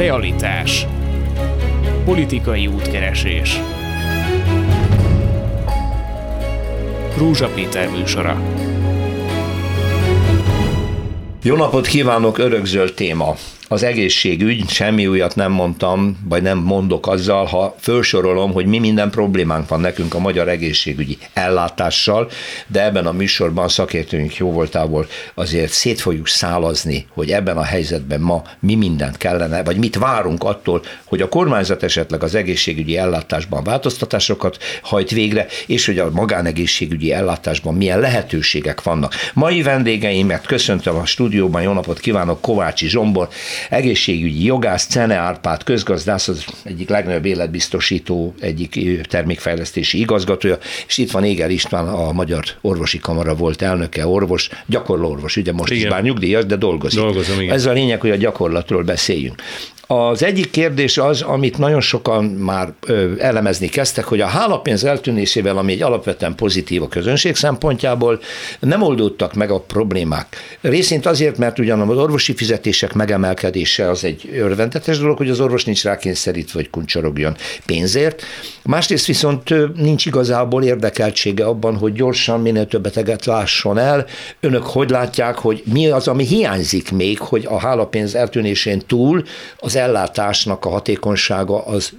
Realitás. Politikai útkeresés. Rúzsa Péter műsora. Jó napot kívánok, örökzöld téma az egészségügy, semmi újat nem mondtam, vagy nem mondok azzal, ha felsorolom, hogy mi minden problémánk van nekünk a magyar egészségügyi ellátással, de ebben a műsorban szakértőink jó voltából azért szét fogjuk szálazni, hogy ebben a helyzetben ma mi mindent kellene, vagy mit várunk attól, hogy a kormányzat esetleg az egészségügyi ellátásban változtatásokat hajt végre, és hogy a magánegészségügyi ellátásban milyen lehetőségek vannak. Mai vendégeimet köszöntöm a stúdióban, jó napot kívánok, Kovácsi Zsombor, egészségügyi jogász, Cene Árpád közgazdász, az egyik legnagyobb életbiztosító, egyik termékfejlesztési igazgatója, és itt van Éger István, a Magyar Orvosi Kamara volt elnöke, orvos, gyakorló orvos, ugye most igen. is bár nyugdíjas, de dolgozik. Dolgozom, igen. Ez a lényeg, hogy a gyakorlatról beszéljünk. Az egyik kérdés az, amit nagyon sokan már elemezni kezdtek, hogy a hálapénz eltűnésével, ami egy alapvetően pozitív a közönség szempontjából, nem oldódtak meg a problémák. Részint azért, mert ugyan az orvosi fizetések megemelkedése az egy örvendetes dolog, hogy az orvos nincs rákényszerítve, hogy kuncsorogjon pénzért. Másrészt viszont nincs igazából érdekeltsége abban, hogy gyorsan minél több beteget lásson el. Önök hogy látják, hogy mi az, ami hiányzik még, hogy a hálapénz eltűnésén túl az ellátásnak a hatékonysága az,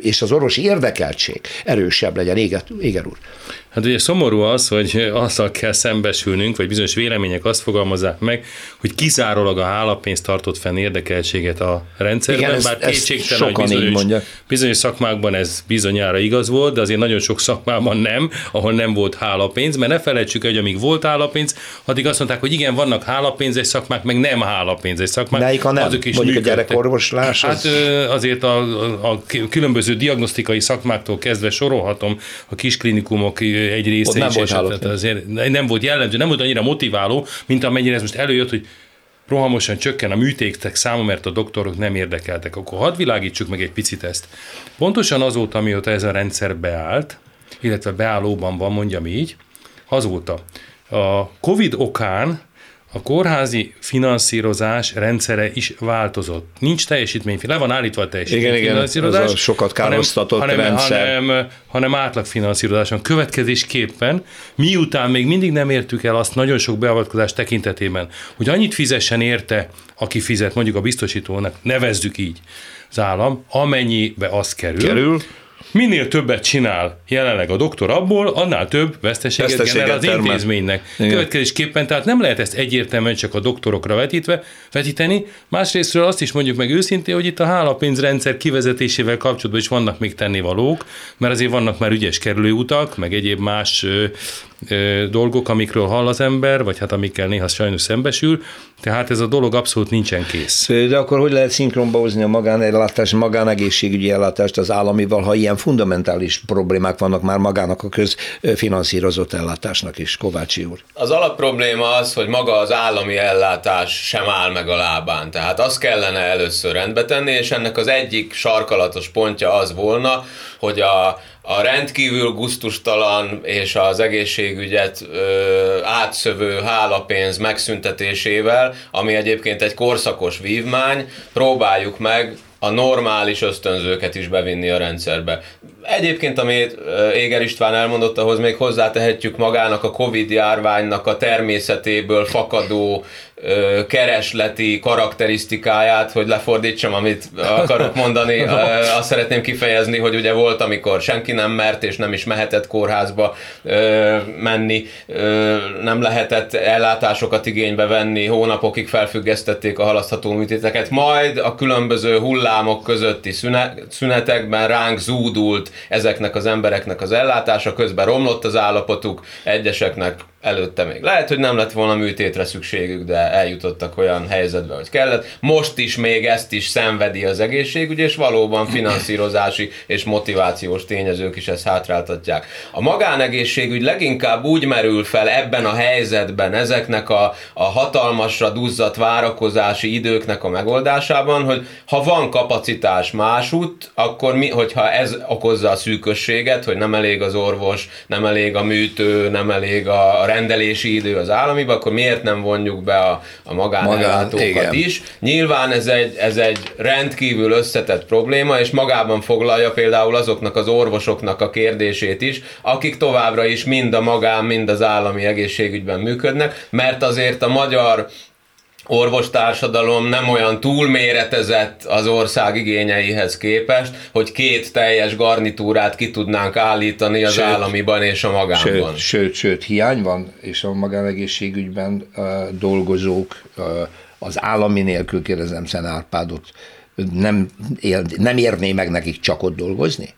és az orvosi érdekeltség erősebb legyen, Éger, Éger úr. Hát ugye szomorú az, hogy azzal kell szembesülnünk, vagy bizonyos vélemények azt fogalmazzák meg, hogy kizárólag a hálapénz tartott fenn érdekeltséget a rendszerben, Igen, bár kétségtelen, hogy bizonyos, bizonyos szakmákban ez bizonyára igaz volt, de azért nagyon sok szakmában nem, ahol nem volt hálapénz, mert ne felejtsük, hogy amíg volt hálapénz, addig azt mondták, hogy igen, vannak hálapénzes szakmák, meg nem hálapénzes szakmák. Melyik a nem? Azok is Mondjuk működtek. a gyerekorvoslás? Hát azért a, a, különböző diagnosztikai szakmáktól kezdve sorolhatom a kisklinikumok egy része nem is volt esetett, azért nem volt jellemző, nem volt annyira motiváló, mint amennyire ez most előjött, hogy rohamosan csökken a műtétek száma, mert a doktorok nem érdekeltek. Akkor hadd világítsuk meg egy picit ezt. Pontosan azóta, amióta ez a rendszer beállt, illetve beállóban van, mondjam így, azóta a COVID okán a kórházi finanszírozás rendszere is változott. Nincs teljesítmény, le van állítva a teljesítményfinanszírozás. Igen, igen, sokat károsztatott hanem, rendszer. Hanem, hanem átlagfinanszírozáson. Következésképpen, miután még mindig nem értük el azt nagyon sok beavatkozás tekintetében, hogy annyit fizessen érte, aki fizet, mondjuk a biztosítónak, nevezzük így az állam, amennyibe az kerül, kerül Minél többet csinál jelenleg a doktor abból, annál több veszteséget, veszteséget generál az termel. intézménynek. Igen. Következésképpen tehát nem lehet ezt egyértelműen csak a doktorokra vetítve, vetíteni. Másrésztről azt is mondjuk meg őszintén, hogy itt a hálapénzrendszer kivezetésével kapcsolatban is vannak még tennivalók, mert azért vannak már ügyes kerülőutak, meg egyéb más dolgok, amikről hall az ember, vagy hát amikkel néha sajnos szembesül, tehát ez a dolog abszolút nincsen kész. De akkor hogy lehet szinkronba hozni a magánellátást, magánegészségügyi ellátást az államival, ha ilyen fundamentális problémák vannak már magának a közfinanszírozott ellátásnak is, Kovácsi úr? Az alapprobléma az, hogy maga az állami ellátás sem áll meg a lábán. Tehát azt kellene először rendbe tenni, és ennek az egyik sarkalatos pontja az volna, hogy a, a rendkívül guztustalan és az egészségügyet ö, átszövő hálapénz megszüntetésével, ami egyébként egy korszakos vívmány, próbáljuk meg a normális ösztönzőket is bevinni a rendszerbe. Egyébként, amit Éger István elmondott, ahhoz még hozzátehetjük magának a Covid járványnak a természetéből fakadó keresleti karakterisztikáját, hogy lefordítsam, amit akarok mondani. Azt szeretném kifejezni, hogy ugye volt, amikor senki nem mert és nem is mehetett kórházba menni, nem lehetett ellátásokat igénybe venni, hónapokig felfüggesztették a halasztható műtéteket, majd a különböző hullámok közötti szünetekben ránk zúdult ezeknek az embereknek az ellátása, közben romlott az állapotuk, egyeseknek előtte még. Lehet, hogy nem lett volna műtétre szükségük, de eljutottak olyan helyzetbe, hogy kellett. Most is még ezt is szenvedi az egészségügy, és valóban finanszírozási és motivációs tényezők is ezt hátráltatják. A magánegészségügy leginkább úgy merül fel ebben a helyzetben, ezeknek a, a hatalmasra duzzadt várakozási időknek a megoldásában, hogy ha van kapacitás másút, akkor mi, hogyha ez okozza a szűkösséget, hogy nem elég az orvos, nem elég a műtő, nem elég a rendelési idő az államiba, akkor miért nem vonjuk be a, a magánellátókat Magán, is? Nyilván ez egy, ez egy rendkívül összetett probléma, és magában foglalja például azoknak az orvosoknak a kérdését is, akik továbbra is mind a magán, mind az állami egészségügyben működnek, mert azért a magyar orvostársadalom nem olyan túlméretezett az ország igényeihez képest, hogy két teljes garnitúrát ki tudnánk állítani az sőt, államiban és a magánban. Sőt, sőt, sőt, hiány van, és a magánegészségügyben uh, dolgozók uh, az állami nélkül kérdezem Szen Árpádot, nem, ér, nem érné meg nekik csak ott dolgozni?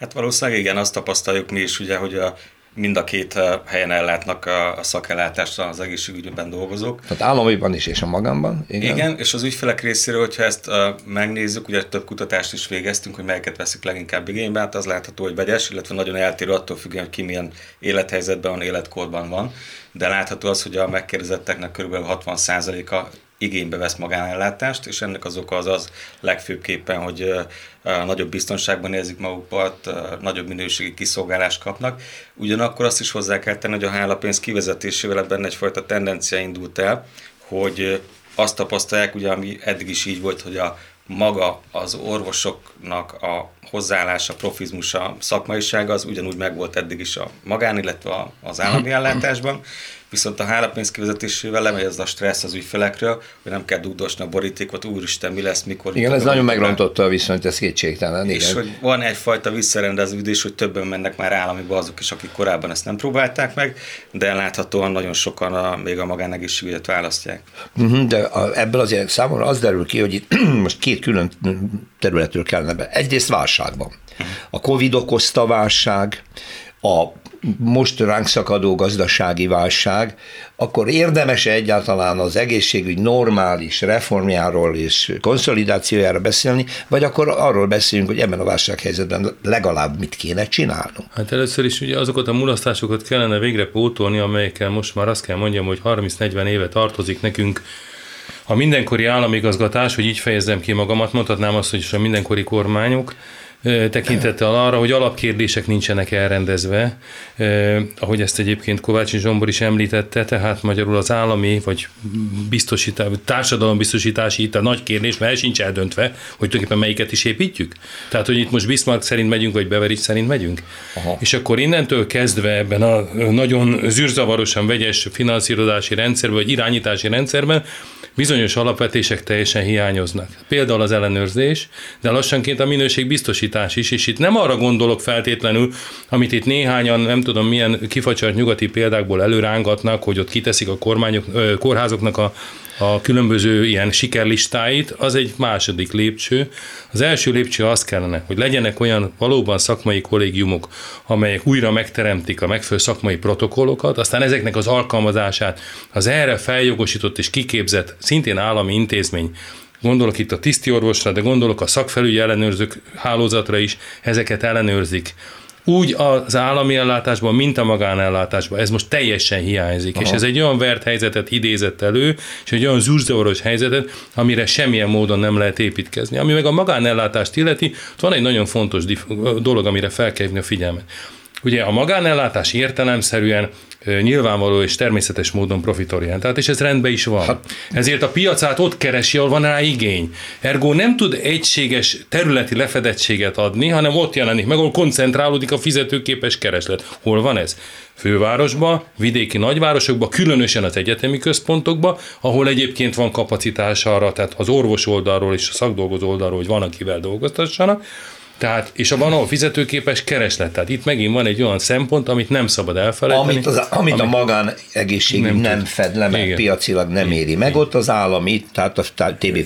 Hát valószínűleg igen, azt tapasztaljuk mi is, ugye, hogy a mind a két helyen ellátnak a, a szakellátást az egészségügyben dolgozók. Tehát államiban is és a magamban. Igen, igen és az ügyfelek részéről, hogyha ezt uh, megnézzük, ugye több kutatást is végeztünk, hogy melyeket veszik leginkább igénybe, hát az látható, hogy vegyes, illetve nagyon eltérő attól függően, hogy ki milyen élethelyzetben van, életkorban van. De látható az, hogy a megkérdezetteknek kb. 60%-a igénybe vesz magánellátást, és ennek az oka az az legfőbbképpen, hogy nagyobb biztonságban érzik magukat, nagyobb minőségi kiszolgálást kapnak. Ugyanakkor azt is hozzá kell tenni, hogy a hálapénz kivezetésével ebben egyfajta tendencia indult el, hogy azt tapasztalják, ugye, ami eddig is így volt, hogy a maga az orvosoknak a hozzáállása, profizmusa, szakmaisága az ugyanúgy megvolt eddig is a magán, illetve az állami ellátásban, viszont a hálapénz kivezetésével lemegy ez a stressz az ügyfelekről, hogy nem kell dugdosni a borítékot, úristen, mi lesz, mikor. Igen, ez nagyon megrontotta a viszonyt, ez kétségtelen. És igen. hogy van egyfajta visszarendeződés, hogy többen mennek már államiba azok is, akik korábban ezt nem próbálták meg, de láthatóan nagyon sokan a, még a magánegészségügyet választják. Uh-huh, de a, ebből azért számomra az derül ki, hogy itt most két külön területről kellene be. Egyrészt válság van. A Covid okozta válság, a most ránk szakadó gazdasági válság, akkor érdemes egyáltalán az egészségügy normális reformjáról és konszolidációjára beszélni, vagy akkor arról beszélünk, hogy ebben a válsághelyzetben legalább mit kéne csinálnunk? Hát először is ugye azokat a mulasztásokat kellene végre pótolni, amelyekkel most már azt kell mondjam, hogy 30-40 éve tartozik nekünk a mindenkori államigazgatás, hogy így fejezzem ki magamat, mondhatnám azt, hogy is a mindenkori kormányok, tekintettel arra, hogy alapkérdések nincsenek elrendezve, ahogy ezt egyébként Kovács Zsombor is említette, tehát magyarul az állami vagy biztosítás, társadalombiztosítási itt a nagy kérdés, mert el sincs eldöntve, hogy tulajdonképpen melyiket is építjük. Tehát, hogy itt most Bismarck szerint megyünk, vagy Beveridge szerint megyünk. Aha. És akkor innentől kezdve ebben a nagyon zűrzavarosan vegyes finanszírozási rendszerben, vagy irányítási rendszerben bizonyos alapvetések teljesen hiányoznak. Például az ellenőrzés, de lassanként a minőség biztosítás is, és itt nem arra gondolok feltétlenül, amit itt néhányan, nem tudom milyen kifacsart nyugati példákból előrángatnak, hogy ott kiteszik a kormányok, kórházoknak a a különböző ilyen sikerlistáit, az egy második lépcső. Az első lépcső az kellene, hogy legyenek olyan valóban szakmai kollégiumok, amelyek újra megteremtik a megfelelő szakmai protokollokat, aztán ezeknek az alkalmazását az erre feljogosított és kiképzett, szintén állami intézmény gondolok itt a tisztiorvosra, de gondolok a szakfelügyi ellenőrzők hálózatra is, ezeket ellenőrzik úgy az állami ellátásban, mint a magánellátásban. Ez most teljesen hiányzik, Aha. és ez egy olyan vert helyzetet idézett elő, és egy olyan zúzavaros helyzetet, amire semmilyen módon nem lehet építkezni. Ami meg a magánellátást illeti, ott van egy nagyon fontos dolog, amire fel kell a figyelmet. Ugye a magánellátás értelemszerűen nyilvánvaló és természetes módon profitorientált, és ez rendben is van. Hát- Ezért a piacát ott keresi, ahol van rá igény. Ergo nem tud egységes területi lefedettséget adni, hanem ott jelenik meg, ahol koncentrálódik a fizetőképes kereslet. Hol van ez? fővárosba, vidéki nagyvárosokba, különösen az egyetemi központokba, ahol egyébként van kapacitás arra, tehát az orvos oldalról és a szakdolgozó oldalról, hogy van, akivel dolgoztassanak, tehát, és a van, ahol fizetőképes kereslet. Tehát itt megint van egy olyan szempont, amit nem szabad elfelejteni. Amit, az, amit, amit a magán egészségügy nem, nem fed le, mert piacilag nem Igen. éri meg, Igen. ott az állami, tehát a TB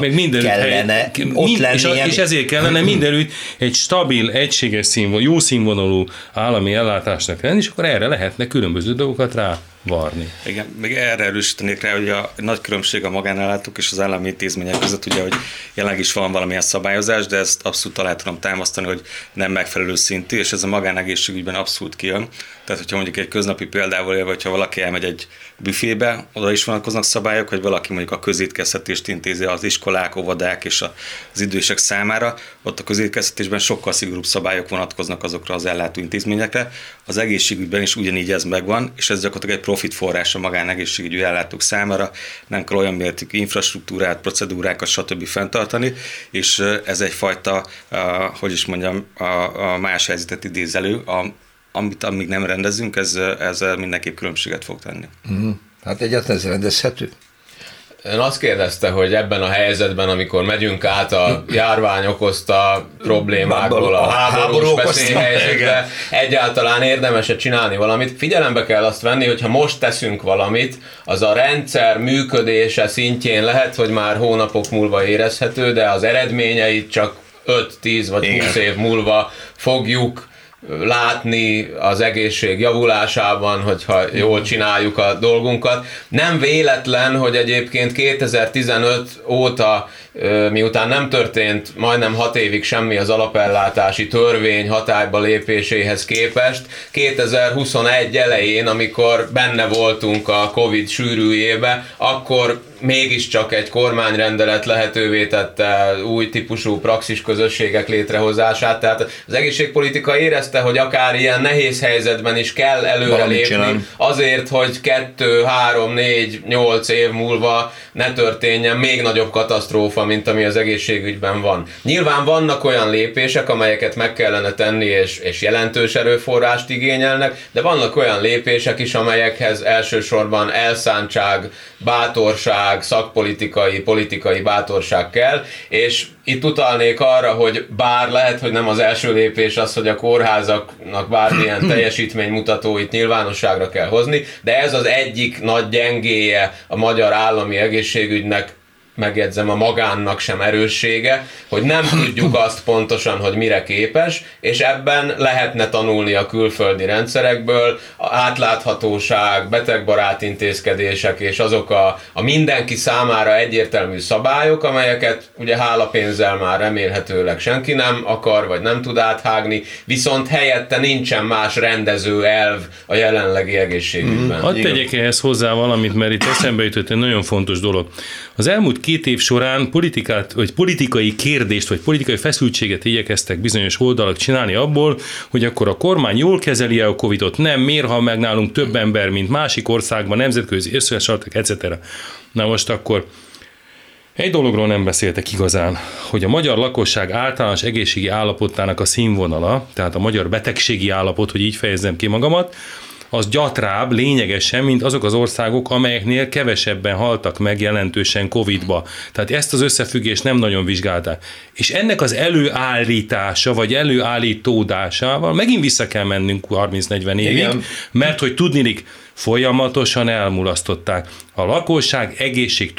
meg mindenütt kellene hely, ott mind, lennie. És, és ezért kellene mindenütt egy stabil, egységes színvonalú, jó színvonalú állami ellátásnak lenni, és akkor erre lehetne különböző dolgokat rá varni. Igen, még erre erősítenék rá, hogy a nagy különbség a magánellátók és az állami intézmények között, ugye, hogy jelenleg is van valamilyen szabályozás, de ezt abszolút alá tudom támasztani, hogy nem megfelelő szintű, és ez a magánegészségügyben abszolút kijön. Tehát, hogyha mondjuk egy köznapi példával élve, hogyha valaki elmegy egy büfébe, oda is vonatkoznak szabályok, hogy valaki mondjuk a közétkeztetést intézi az iskolák, óvodák és az idősek számára, ott a közétkeztetésben sokkal szigorúbb szabályok vonatkoznak azokra az ellátó intézményekre. Az egészségügyben is ugyanígy ez megvan, és ez gyakorlatilag egy profit forrás a magánegészségügyi ellátók számára. Nem kell olyan mértékű infrastruktúrát, procedúrákat, stb. fenntartani, és ez egyfajta, hogy is mondjam, a, a más helyzetet idézelő, a amit amíg nem rendezünk, ez, ez mindenképp különbséget fog tenni. Uh-huh. Hát egyáltalán ez rendezhető? Ön azt kérdezte, hogy ebben a helyzetben, amikor megyünk át a járvány okozta problémákból a háborús veszélyhelyzetre, egyáltalán érdemes-e csinálni valamit. Figyelembe kell azt venni, hogy ha most teszünk valamit, az a rendszer működése szintjén lehet, hogy már hónapok múlva érezhető, de az eredményeit csak 5-10 vagy 20 Igen. év múlva fogjuk látni az egészség javulásában, hogyha jól csináljuk a dolgunkat. Nem véletlen, hogy egyébként 2015 óta, miután nem történt majdnem hat évig semmi az alapellátási törvény hatályba lépéséhez képest, 2021 elején, amikor benne voltunk a Covid sűrűjébe, akkor mégiscsak egy kormányrendelet lehetővé tette új típusú praxis közösségek létrehozását, tehát az egészségpolitika érezte, hogy akár ilyen nehéz helyzetben is kell előrelépni. Azért, hogy kettő, három, négy, nyolc év múlva ne történjen még nagyobb katasztrófa, mint ami az egészségügyben van. Nyilván vannak olyan lépések, amelyeket meg kellene tenni, és, és jelentős erőforrást igényelnek, de vannak olyan lépések is, amelyekhez elsősorban elszántság, bátorság, szakpolitikai, politikai bátorság kell, és itt utalnék arra, hogy bár lehet, hogy nem az első lépés az, hogy a kórházaknak bármilyen teljesítménymutatóit nyilvánosságra kell hozni, de ez az egyik nagy gyengéje a magyar állami egészségügynek, megjegyzem, a magánnak sem erőssége, hogy nem tudjuk azt pontosan, hogy mire képes, és ebben lehetne tanulni a külföldi rendszerekből, a átláthatóság, betegbarát intézkedések és azok a, a mindenki számára egyértelmű szabályok, amelyeket ugye hálapénzzel már remélhetőleg senki nem akar, vagy nem tud áthágni, viszont helyette nincsen más rendező elv a jelenlegi egészségügyben. Mm, hadd tegyek ehhez hozzá valamit, mert itt eszembe jutott egy nagyon fontos dolog. Az elmúlt két év során politikát, vagy politikai kérdést, vagy politikai feszültséget igyekeztek bizonyos oldalak csinálni abból, hogy akkor a kormány jól kezeli a Covidot, nem, miért ha meg nálunk több ember, mint másik országban, nemzetközi összehasonlítok, etc. Na most akkor egy dologról nem beszéltek igazán, hogy a magyar lakosság általános egészségi állapotának a színvonala, tehát a magyar betegségi állapot, hogy így fejezzem ki magamat, az gyatrább lényegesen, mint azok az országok, amelyeknél kevesebben haltak meg jelentősen Covid-ba. Tehát ezt az összefüggést nem nagyon vizsgálták. És ennek az előállítása, vagy előállítódásával megint vissza kell mennünk 30-40 évig, Igen. mert hogy tudnilik, folyamatosan elmulasztották. A lakosság egészség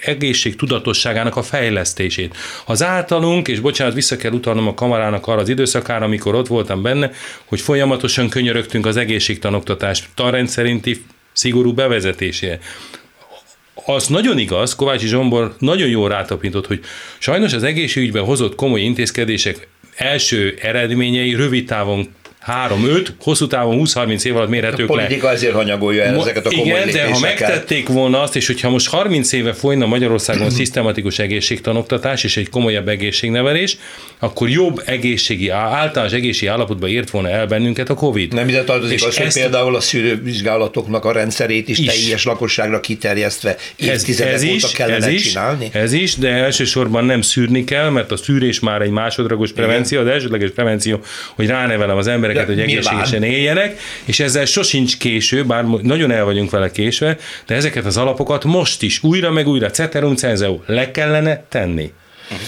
egészség tudatosságának a fejlesztését. Az általunk, és bocsánat, vissza kell utalnom a kamarának arra az időszakára, amikor ott voltam benne, hogy folyamatosan könyörögtünk az egészségtanoktatás tanrendszerinti szigorú bevezetésére az nagyon igaz, Kovácsi Zsombor nagyon jól rátapintott, hogy sajnos az egészségügyben hozott komoly intézkedések első eredményei rövid távon 3-5, hosszú távon 20-30 év alatt mérhetők le. A le. ezért hanyagolja el ezeket a komoly Igen, de ha megtették volna azt, és hogyha most 30 éve folyna Magyarországon szisztematikus egészségtanoktatás és egy komolyabb egészségnevelés, akkor jobb egészségi, általános egészségi állapotba ért volna el bennünket a Covid. Nem ide tartozik az, hogy például a szűrővizsgálatoknak a rendszerét is, is teljes lakosságra kiterjesztve évtizedek ez, ez óta kellene ez is, csinálni? Ez is, de elsősorban nem szűrni kell, mert a szűrés már egy másodlagos prevenció, az elsődleges prevenció, hogy ránevelem az embereket embereket, hogy egészségesen éljenek, és ezzel sosincs késő, bár nagyon el vagyunk vele késve, de ezeket az alapokat most is újra meg újra, ceterum cenzeu, le kellene tenni. Uh-huh.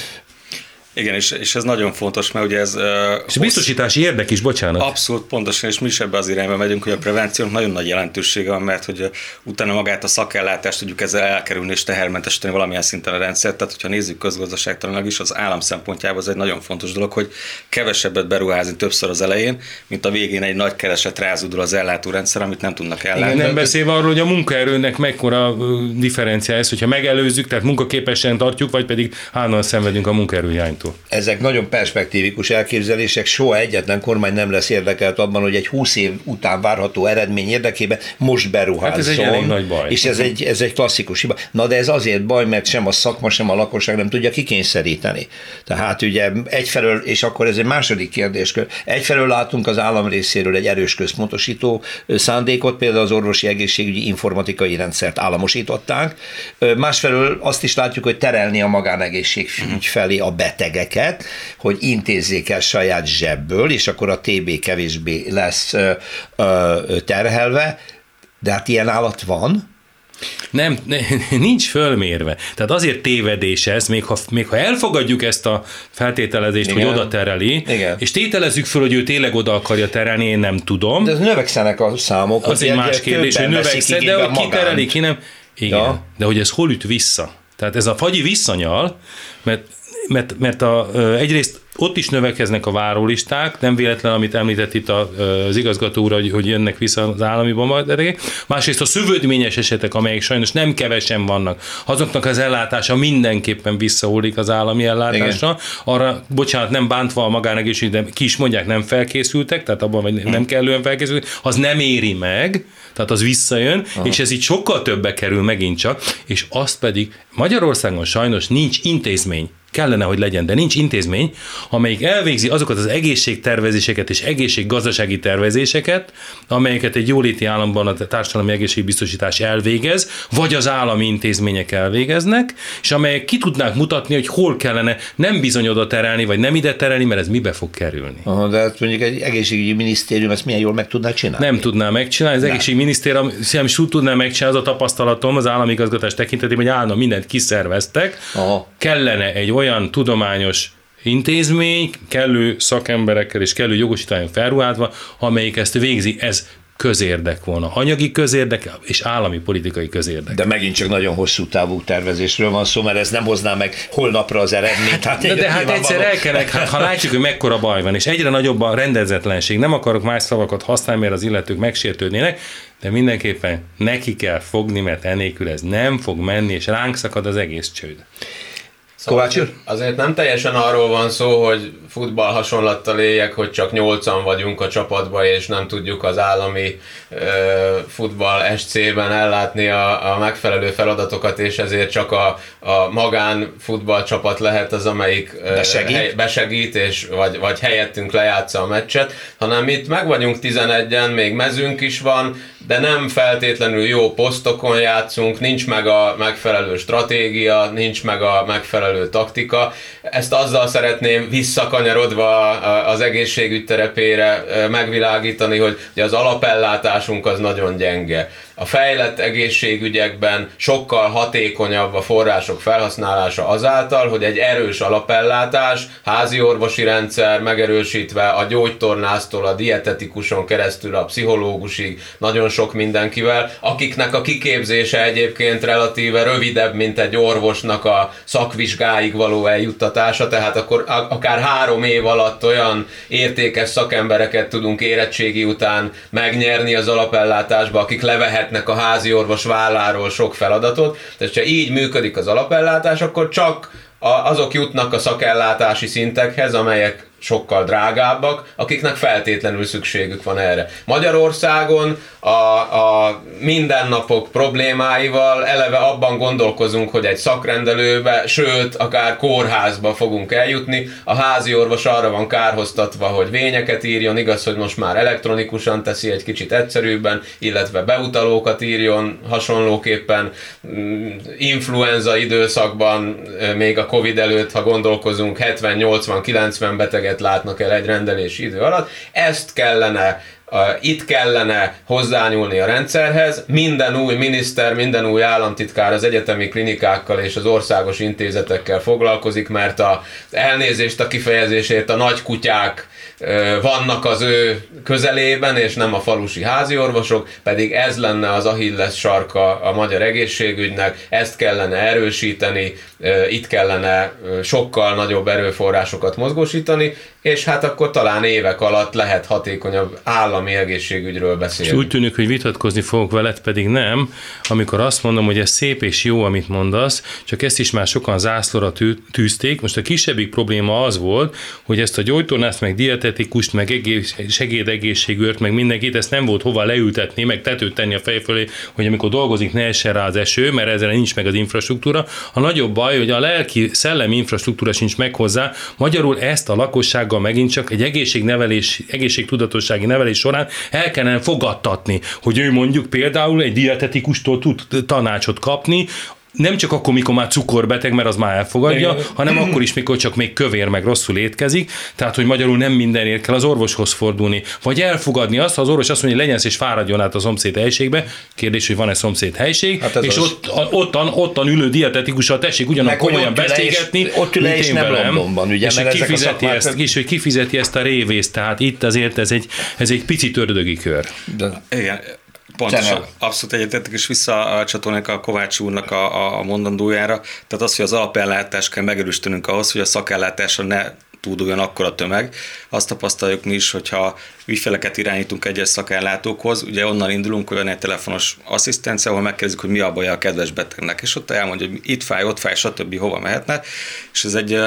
Igen, és, és ez nagyon fontos, mert ugye ez... Uh, és hossz... biztosítási érdek is, bocsánat. Abszolút, pontosan, és mi is ebbe az irányba megyünk, hogy a prevenciónak nagyon nagy jelentősége van, mert hogy utána magát a szakellátást tudjuk ezzel elkerülni és tehermentesíteni valamilyen szinten a rendszert. Tehát, hogyha nézzük közgazdaságtalanak is, az állam szempontjából ez egy nagyon fontos dolog, hogy kevesebbet beruházni többször az elején, mint a végén egy nagy kereset rázudul az ellátórendszer, amit nem tudnak ellátni. Igen, nem beszélve arról, hogy a munkaerőnek mekkora differenciál ez, hogyha megelőzzük, tehát munkaképesen tartjuk, vagy pedig állandóan szenvedünk a munkaerőhiányt. Kormánytól. Ezek nagyon perspektívikus elképzelések, soha egyetlen kormány nem lesz érdekelt abban, hogy egy 20 év után várható eredmény érdekében most beruházzon. Hát ez egy elég nagy baj. És ez egy, ez egy klasszikus hiba. Na de ez azért baj, mert sem a szakma, sem a lakosság nem tudja kikényszeríteni. Tehát ugye egyfelől, és akkor ez egy második kérdéskör, egyfelől látunk az állam részéről egy erős központosító szándékot, például az orvosi egészségügyi informatikai rendszert államosították, másfelől azt is látjuk, hogy terelni a magánegészségügy felé a betegeket, hogy intézzék el saját zsebből, és akkor a TB kevésbé lesz terhelve, de hát ilyen állat van, nem, nincs fölmérve. Tehát azért tévedés ez, még ha, még ha elfogadjuk ezt a feltételezést, Igen. hogy oda tereli, Igen. és tételezzük föl, hogy ő tényleg oda akarja terelni, én nem tudom. De növekszenek a számok. Az egy más kérdés, hogy növekszik, de hogy ki tereli, ki nem. Igen, ja. de hogy ez hol üt vissza? Tehát ez a fagyi visszanyal, mert mert, mert a, egyrészt ott is növekeznek a várólisták, nem véletlen, amit említett itt az igazgató úr, hogy, hogy jönnek vissza az állami bombardérek. Másrészt a szövődményes esetek, amelyek sajnos nem kevesen vannak, azoknak az ellátása mindenképpen visszahullik az állami ellátásra. Igen. Arra, bocsánat, nem bántva a magánegészségügy, de ki is mondják, nem felkészültek, tehát abban vagy nem kellően felkészültek, az nem éri meg, tehát az visszajön, Aha. és ez így sokkal többe kerül megint csak, és azt pedig Magyarországon sajnos nincs intézmény, kellene, hogy legyen, de nincs intézmény, amelyik elvégzi azokat az egészségtervezéseket és egészséggazdasági tervezéseket, amelyeket egy jóléti államban a társadalmi egészségbiztosítás elvégez, vagy az állami intézmények elvégeznek, és amelyek ki tudnák mutatni, hogy hol kellene nem bizony oda terelni, vagy nem ide terelni, mert ez mibe fog kerülni. Aha, de hát mondjuk egy egészségügyi minisztérium ezt milyen jól meg tudná csinálni? Nem tudná megcsinálni, az egészségügyi minisztérium sem tudná megcsinálni, az a tapasztalatom az állami igazgatás tekintetében, hogy állna mindent kiszerveztek, Aha. kellene egy olyan tudományos intézmény, kellő szakemberekkel és kellő jogosítványok felruházva, amelyik ezt végzi. Ez közérdek volna. Anyagi közérdek és állami politikai közérdek. De megint csak nagyon hosszú távú tervezésről van szó, mert ez nem hozná meg holnapra az eredményt. Hát, de, de hát egyszer el kellene, hát, ha látjuk, hogy mekkora baj van, és egyre nagyobb a rendezetlenség, nem akarok más szavakat használni, mert az illetők megsértődnének, de mindenképpen neki kell fogni, mert enélkül ez nem fog menni, és ránk szakad az egész csőd. Szóval Kovács Azért nem teljesen arról van szó, hogy futball hasonlattal éljek, hogy csak nyolcan vagyunk a csapatban, és nem tudjuk az állami ö, futball SC-ben ellátni a, a megfelelő feladatokat, és ezért csak a, a magán futball csapat lehet az, amelyik besegít, hely, besegít és vagy, vagy helyettünk lejátsza a meccset, hanem itt meg vagyunk 11-en, még mezünk is van, de nem feltétlenül jó posztokon játszunk, nincs meg a megfelelő stratégia, nincs meg a megfelelő taktika. Ezt azzal szeretném visszakanyarodva az egészségügy terepére megvilágítani, hogy az alapellátásunk az nagyon gyenge. A fejlett egészségügyekben sokkal hatékonyabb a források felhasználása azáltal, hogy egy erős alapellátás, házi orvosi rendszer megerősítve a gyógytornásztól a dietetikuson keresztül a pszichológusig nagyon sok mindenkivel, akiknek a kiképzése egyébként relatíve rövidebb, mint egy orvosnak a szakvizsgáig való eljuttatása, tehát akkor akár három év alatt olyan értékes szakembereket tudunk érettségi után megnyerni az alapellátásba, akik levehetnek a házi orvos válláról sok feladatot. Tehát, ha így működik az alapellátás, akkor csak azok jutnak a szakellátási szintekhez, amelyek sokkal drágábbak, akiknek feltétlenül szükségük van erre. Magyarországon a, a mindennapok problémáival eleve abban gondolkozunk, hogy egy szakrendelőbe, sőt, akár kórházba fogunk eljutni. A házi orvos arra van kárhoztatva, hogy vényeket írjon, igaz, hogy most már elektronikusan teszi egy kicsit egyszerűbben, illetve beutalókat írjon hasonlóképpen. Mm, influenza időszakban, még a Covid előtt, ha gondolkozunk, 70-80-90 beteget rengeteget látnak el egy rendelési idő alatt. Ezt kellene itt kellene hozzányúlni a rendszerhez, minden új miniszter, minden új államtitkár az egyetemi klinikákkal és az országos intézetekkel foglalkozik, mert a elnézést a kifejezésért a nagy kutyák vannak az ő közelében, és nem a falusi háziorvosok, pedig ez lenne az Achilles sarka a magyar egészségügynek, ezt kellene erősíteni, itt kellene sokkal nagyobb erőforrásokat mozgósítani, és hát akkor talán évek alatt lehet hatékonyabb állami egészségügyről beszélni. És úgy tűnik, hogy vitatkozni fogok veled, pedig nem, amikor azt mondom, hogy ez szép és jó, amit mondasz, csak ezt is már sokan zászlóra tűzték. Most a kisebbik probléma az volt, hogy ezt a gyógytornást, meg dietetikust, meg egész, meg mindenkit, ezt nem volt hova leültetni, meg tetőt tenni a fej fölé, hogy amikor dolgozik, ne essen rá az eső, mert ezzel nincs meg az infrastruktúra. A nagyobb baj, hogy a lelki, szellemi infrastruktúra sincs meg hozzá. Magyarul ezt a lakossággal megint csak egy egészségnevelés, egészségtudatossági nevelés során el kellene fogadtatni, hogy ő mondjuk például egy dietetikustól tud tanácsot kapni, nem csak akkor, mikor már cukorbeteg, mert az már elfogadja, Igen. hanem akkor is, mikor csak még kövér, meg rosszul étkezik. Tehát, hogy magyarul nem mindenért kell az orvoshoz fordulni. Vagy elfogadni azt, ha az orvos azt mondja, hogy legyen és fáradjon át a szomszéd helységbe. Kérdés, hogy van-e szomszéd helység, hát és az... ott, ottan, ottan ülő dietetikussal tessék ugyanak komolyan beszélgetni, ott ül és nem velem, Londonban, ugye, és, hogy kifizeti ezt, és hogy kifizeti ezt a révészt. Tehát itt azért ez egy, ez egy pici ördögi kör. De, igen, Pontosan, abszolút egyetettek, és visszacsatolnék a Kovács úrnak a, a mondandójára. Tehát az, hogy az alapellátást kell megerősítenünk ahhoz, hogy a szakellátásra ne túlduljon akkor a tömeg. Azt tapasztaljuk mi is, hogyha ügyfeleket irányítunk egyes szakellátókhoz, ugye onnan indulunk, hogy van egy telefonos asszisztencia, ahol megkérdezik, hogy mi a baja a kedves betegnek, és ott elmondja, hogy itt fáj, ott fáj, stb. hova mehetne, és ez egy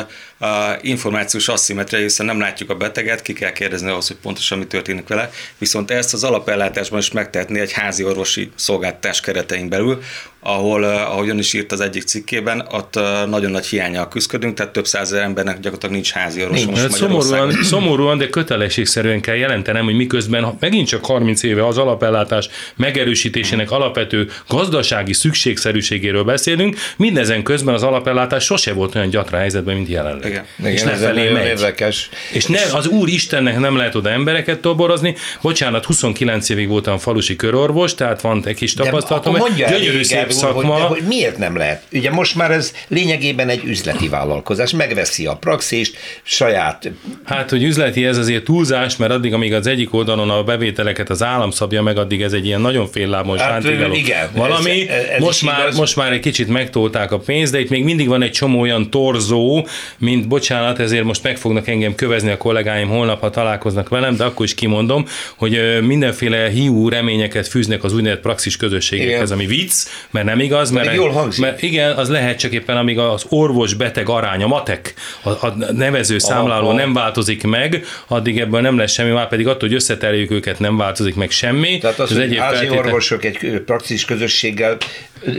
információs asszimetria, hiszen nem látjuk a beteget, ki kell kérdezni ahhoz, hogy pontosan mi történik vele, viszont ezt az alapellátásban is megtehetné egy házi orvosi szolgáltatás keretein belül, ahol, ahogy ön is írt az egyik cikkében, ott nagyon nagy hiányjal küzdködünk, tehát több százezer embernek gyakorlatilag nincs házi orvos. Nincs, hát szomorúan, szomorúan, de kötelességszerűen kell jelentenem, hogy miközben megint csak 30 éve az alapellátás megerősítésének alapvető gazdasági szükségszerűségéről beszélünk, mindezen közben az alapellátás sose volt olyan gyatra helyzetben, mint jelenleg. Igen. És Igen, felé megy. Érdekes. És ne, az Úr Istennek nem lehet oda embereket toborozni. Bocsánat, 29 évig voltam falusi körorvos, tehát van egy kis tapasztalatom. Gyönyörű szép szakma. Hogy, de, hogy miért nem lehet? Ugye most már ez lényegében egy üzleti vállalkozás, megveszi a praxist, saját... Hát, hogy üzleti ez azért túlzás, mert addig, amíg az egyik oldalon a bevételeket az állam szabja meg, addig ez egy ilyen nagyon féllábon hát, igen, valami. Ez, ez most, már, igaz. most már egy kicsit megtolták a pénzt, de itt még mindig van egy csomó olyan torzó, mint bocsánat, ezért most meg fognak engem kövezni a kollégáim holnap, ha találkoznak velem, de akkor is kimondom, hogy mindenféle hiú reményeket fűznek az úgynevezett praxis közösségekhez, ami vicc, mert nem igaz, mert, jól hangzik. mert igen, az lehet csak éppen, amíg az orvos-beteg aránya, matek, a, a nevező számláló Aha. nem változik meg, addig ebből nem lesz semmi, már pedig attól, hogy összeteljük őket, nem változik meg semmi. Tehát az, az hogy egyéb feltétel... orvosok egy praxis közösséggel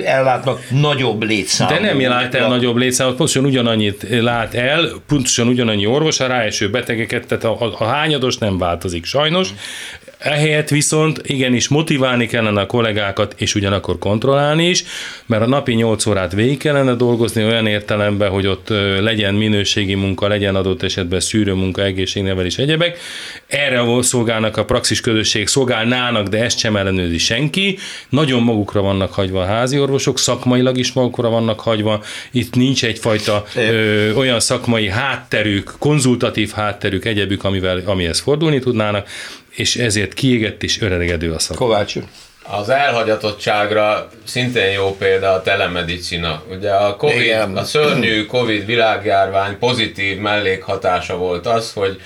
ellátnak nagyobb létszámot. De nem lát el nagyobb létszámot, pontosan ugyanannyit lát el, pontosan ugyanannyi orvos, a ráeső betegeket, tehát a, a, a hányados nem változik sajnos. Ehelyett viszont igenis motiválni kellene a kollégákat, és ugyanakkor kontrollálni is, mert a napi 8 órát végig kellene dolgozni olyan értelemben, hogy ott legyen minőségi munka, legyen adott esetben szűrő munka, egészségnevelés, egyebek. Erre szolgálnak a praxis közösség, szolgálnának, de ezt sem ellenőrzi senki. Nagyon magukra vannak hagyva a házi orvosok, szakmailag is magukra vannak hagyva. Itt nincs egyfajta ö, olyan szakmai hátterük, konzultatív hátterük, egyebük, amivel, amihez fordulni tudnának és ezért kiégett és öregedő a szak. Kovács az elhagyatottságra szintén jó példa a telemedicina. Ugye a, COVID, Igen. a szörnyű Covid világjárvány pozitív mellékhatása volt az, hogy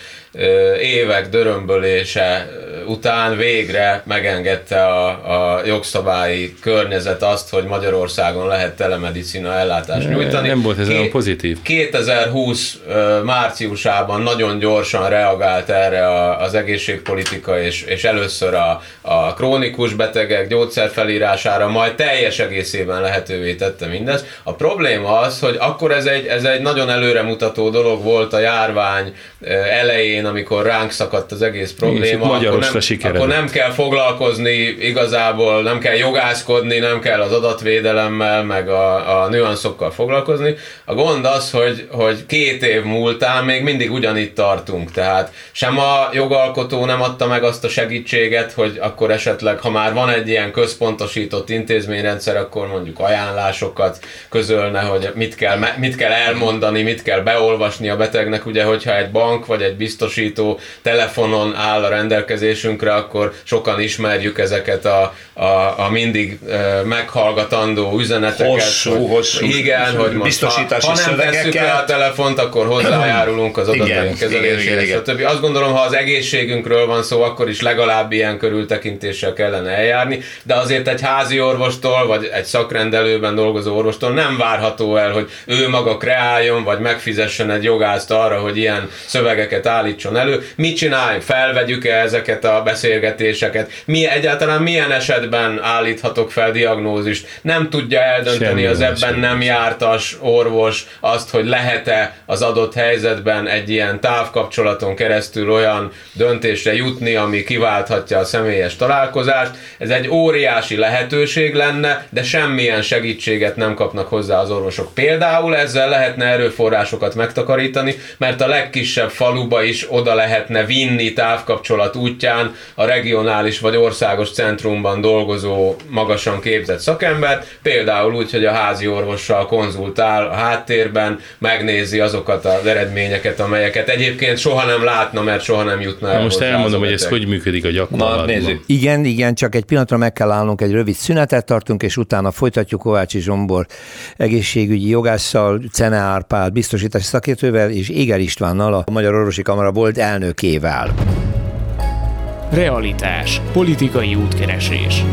évek dörömbölése után végre megengedte a, a jogszabályi környezet azt, hogy Magyarországon lehet telemedicina ellátást nyújtani. Nem volt ez olyan pozitív. 2020 márciusában nagyon gyorsan reagált erre az egészségpolitika, és, és először a, a krónikus betegek gyógyszerfelírására, majd teljes egészében lehetővé tette mindezt. A probléma az, hogy akkor ez egy, ez egy nagyon előremutató dolog volt a járvány elején, amikor ránk szakadt az egész probléma, akkor nem, akkor nem kell foglalkozni igazából, nem kell jogászkodni, nem kell az adatvédelemmel, meg a, a nüanszokkal foglalkozni. A gond az, hogy, hogy két év múltán még mindig ugyanitt tartunk, tehát sem a jogalkotó nem adta meg azt a segítséget, hogy akkor esetleg, ha már van egy ilyen központosított intézményrendszer, akkor mondjuk ajánlásokat közölne, hogy mit kell, mit kell elmondani, mit kell beolvasni a betegnek, ugye, hogyha egy bank bank vagy egy biztosító telefonon áll a rendelkezésünkre, akkor sokan ismerjük ezeket a, a, a mindig meghallgatandó üzeneteket. Hosszú, hosszú. Igen, hogy most ha, ha nem tesszük le a telefont, akkor hozzájárulunk az adataink kezelésére, stb. Azt gondolom, ha az egészségünkről van szó, akkor is legalább ilyen körültekintéssel kellene eljárni, de azért egy házi orvostól, vagy egy szakrendelőben dolgozó orvostól nem várható el, hogy ő maga kreáljon, vagy megfizessen egy jogászt arra, hogy ilyen szövegeket állítson elő. Mit csináljunk? Felvegyük-e ezeket a beszélgetéseket? Mi egyáltalán milyen esetben állíthatok fel diagnózist? Nem tudja eldönteni Semmi az ebben semmi. nem jártas orvos azt, hogy lehet-e az adott helyzetben egy ilyen távkapcsolaton keresztül olyan döntésre jutni, ami kiválthatja a személyes találkozást. Ez egy óriási lehetőség lenne, de semmilyen segítséget nem kapnak hozzá az orvosok. Például ezzel lehetne erőforrásokat megtakarítani, mert a legkisebb faluba is oda lehetne vinni távkapcsolat útján a regionális vagy országos centrumban dolgozó magasan képzett szakembert, például úgy, hogy a házi orvossal konzultál a háttérben, megnézi azokat az eredményeket, amelyeket egyébként soha nem látna, mert soha nem jutna el. Most elmondom, hogy ez hogy működik a gyakorlatban. Na, nézzük. Igen, igen, csak egy pillanatra meg kell állnunk, egy rövid szünetet tartunk, és utána folytatjuk Kovácsi Zsombor egészségügyi jogásszal, Cene Árpád biztosítási szakértővel és Éger Istvánnal, a Magyar Orvosi Kamara volt elnökével. Realitás. Politikai útkeresés.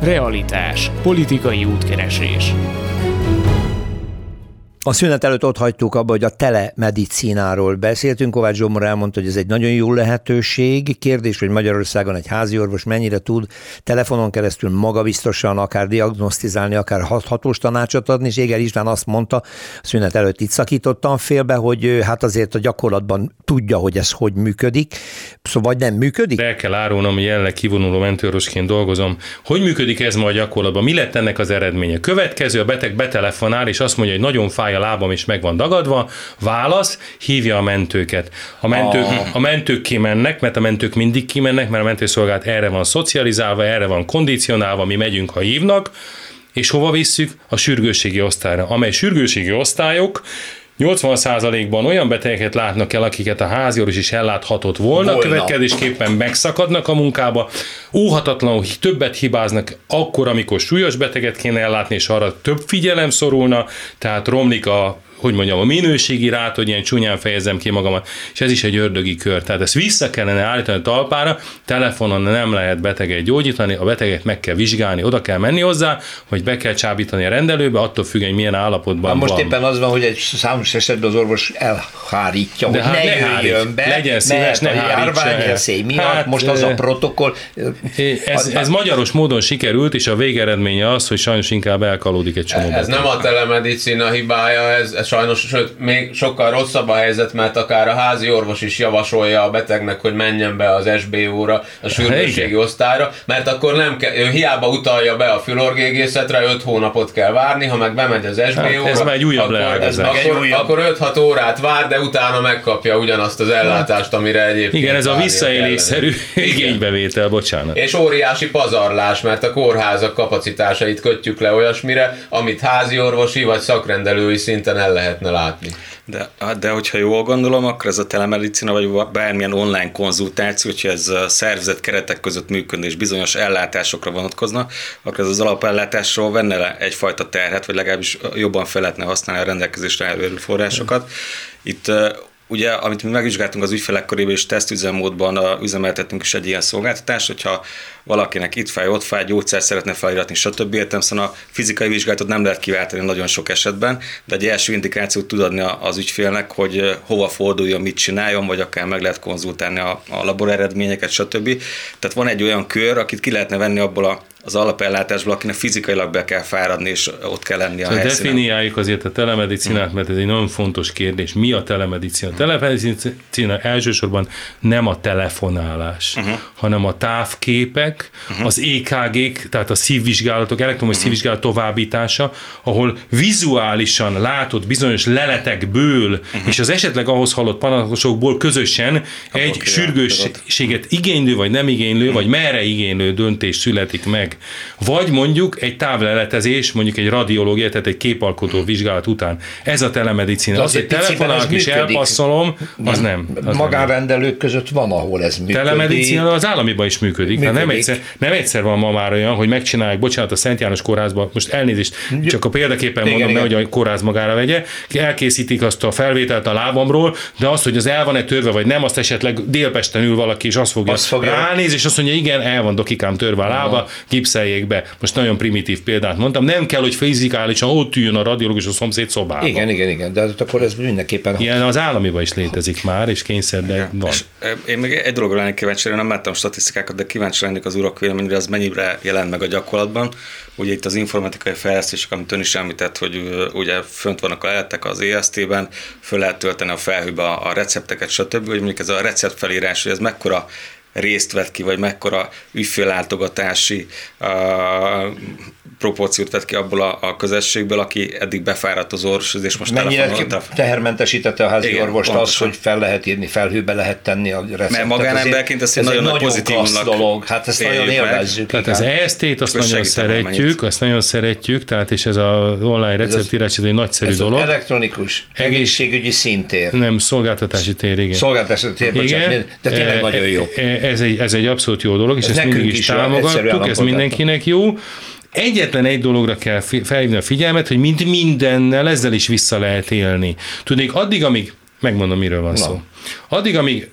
Realitás. Politikai útkeresés. A szünet előtt ott hagytuk abba, hogy a telemedicináról beszéltünk. Kovács Zsomor elmondta, hogy ez egy nagyon jó lehetőség. Kérdés, hogy Magyarországon egy házi orvos mennyire tud telefonon keresztül magabiztosan akár diagnosztizálni, akár hatós tanácsot adni, és Éger István azt mondta, a szünet előtt itt szakítottam félbe, hogy hát azért a gyakorlatban tudja, hogy ez hogy működik. Szóval vagy nem működik? El kell árulnom, hogy jelenleg kivonuló mentőrosként dolgozom. Hogy működik ez ma a gyakorlatban? Mi lett ennek az eredménye? Következő, a beteg betelefonál, és azt mondja, hogy nagyon fáj a lábam is meg van dagadva, válasz, hívja a mentőket. A mentők, ah. a mentők kimennek, mert a mentők mindig kimennek, mert a mentőszolgálat erre van szocializálva, erre van kondicionálva, mi megyünk, ha hívnak, és hova visszük? A sürgősségi osztályra, amely sürgősségi osztályok 80%-ban olyan betegeket látnak el, akiket a háziorvos is elláthatott volna, volna. következésképpen megszakadnak a munkába, óhatatlanul többet hibáznak akkor, amikor súlyos beteget kéne ellátni, és arra több figyelem szorulna, tehát romlik a hogy mondjam, a minőségi rát, hogy ilyen csúnyán fejezem ki magamat, és ez is egy ördögi kör. Tehát ezt vissza kellene állítani a talpára, telefonon nem lehet beteget gyógyítani, a beteget meg kell vizsgálni, oda kell menni hozzá, hogy be kell csábítani a rendelőbe, attól függ, hogy milyen állapotban most van. éppen az van, hogy egy számos esetben az orvos elhárítja, De hogy hát ne, ne hárít, be, legyen szíves, ne hárítsa miatt, hát, most az a protokoll. Ez, ez magyaros módon sikerült, és a végeredménye az, hogy sajnos inkább elkalódik egy csomó Ez nem a telemedicina hibája, ez, ez sajnos, sőt, még sokkal rosszabb a helyzet, mert akár a házi orvos is javasolja a betegnek, hogy menjen be az SBO-ra, a sürgősségi osztályra, mert akkor nem kell, ő hiába utalja be a fülorgégészetre, 5 hónapot kell várni, ha meg bemegy az SBO-ra, hát ez már egy újabb akkor, ez akkor, újabb. akkor 5-6 órát vár, de utána megkapja ugyanazt az ellátást, amire egyébként Igen, ez a visszaélésszerű igénybevétel, bocsánat. És óriási pazarlás, mert a kórházak kapacitásait kötjük le olyasmire, amit házi orvosi vagy szakrendelői szinten el lehetne látni. De, de hogyha jól gondolom, akkor ez a telemedicina, vagy bármilyen online konzultáció, hogyha ez a szervezet keretek között működne és bizonyos ellátásokra vonatkozna, akkor ez az alapellátásról venne le egyfajta terhet, vagy legalábbis jobban fel lehetne használni a rendelkezésre álló forrásokat. Itt ugye, amit mi megvizsgáltunk az ügyfelek körében, és tesztüzemmódban üzemeltettünk is egy ilyen szolgáltatást, hogyha valakinek itt fáj, ott fáj, gyógyszer szeretne feliratni, stb. Értem, szóval a fizikai vizsgálatot nem lehet kiváltani nagyon sok esetben, de egy első indikációt tud adni az ügyfélnek, hogy hova forduljon, mit csináljon, vagy akár meg lehet konzultálni a, a labor eredményeket, stb. Tehát van egy olyan kör, akit ki lehetne venni abból a az alapellátásból, akinek fizikailag be kell fáradni, és ott kell lenni a szóval helyszínen. Definiáljuk azért a telemedicinát, mert ez egy nagyon fontos kérdés. Mi a telemedicina? A telemedicina elsősorban nem a telefonálás, uh-huh. hanem a távképek, uh-huh. az EKG-k, tehát a szívvizsgálatok, elektromos uh-huh. szívvizsgálat továbbítása, ahol vizuálisan látod bizonyos leletekből, uh-huh. és az esetleg ahhoz hallott panaszosokból közösen a egy sürgősséget igénylő, vagy nem igénylő, uh-huh. vagy merre igénylő döntés születik meg. Vagy mondjuk egy távleletezés, mondjuk egy radiológia, tehát egy képalkotó vizsgálat után. Ez a telemedicina. Az, hogy telefonálok és elpasszolom, az nem. Az Magánrendelők nem. között van, ahol ez működik. Telemedicina az államiban is működik. működik. Nem, egyszer, nem egyszer van ma már olyan, hogy megcsinálják, bocsánat, a Szent János kórházban, most elnézést, csak a példaképpen igen, mondom, igen. nehogy a kórház magára vegye, elkészítik azt a felvételt a lábamról, de azt, hogy az el van-e törve, vagy nem, azt esetleg Délpesten ül valaki, és azt fogja, azt fogja. ránéz, és azt mondja, igen, el van dokikám törve a lába, gipszeljék be. Most nagyon primitív példát mondtam. Nem kell, hogy fizikálisan ott üljön a radiológus a szomszéd szobában. Igen, igen, igen, de hát akkor ez mindenképpen... Ilyen az államiban is létezik már, és kényszer, de van. És én még egy dologra lennék kíváncsi, nem láttam statisztikákat, de kíváncsi lennék az urak véleményre, az mennyire jelent meg a gyakorlatban. Ugye itt az informatikai fejlesztések, amit ön is említett, hogy ugye fönt vannak a lehetek az EST-ben, föl lehet tölteni a felhőbe a recepteket, stb. Hogy mondjuk ez a receptfelírás, hogy ez mekkora részt vett ki, vagy mekkora ügyféllátogatási uh, proporciót vett ki abból a, a közösségből, aki eddig befáradt az orvoshoz, és most Mennyire tehermentesítette a házi Igen, orvost az, hogy fel lehet írni, felhőbe lehet tenni a receptet. Mert magánemberként ezt egy nagyon, nagyon pozitívnak dolog, hát ezt nagyon élvezzük. Tehát az EST-t azt nagyon szeretjük, azt nagyon szeretjük, tehát és ez az online receptírás, ez egy nagyszerű ez dolog. elektronikus egészségügyi szintér. Nem, szolgáltatási tér, igen. Szolgáltatási tér, bocsánat, de tényleg e, nagyon jó. E, ez egy, ez egy abszolút jó dolog, és ez ezt mindig is támogattuk, ez mindenkinek jó. Egyetlen egy dologra kell felhívni a figyelmet, hogy mint mindennel ezzel is vissza lehet élni. Tudnék, addig, amíg megmondom, miről van Na. szó. Addig, amíg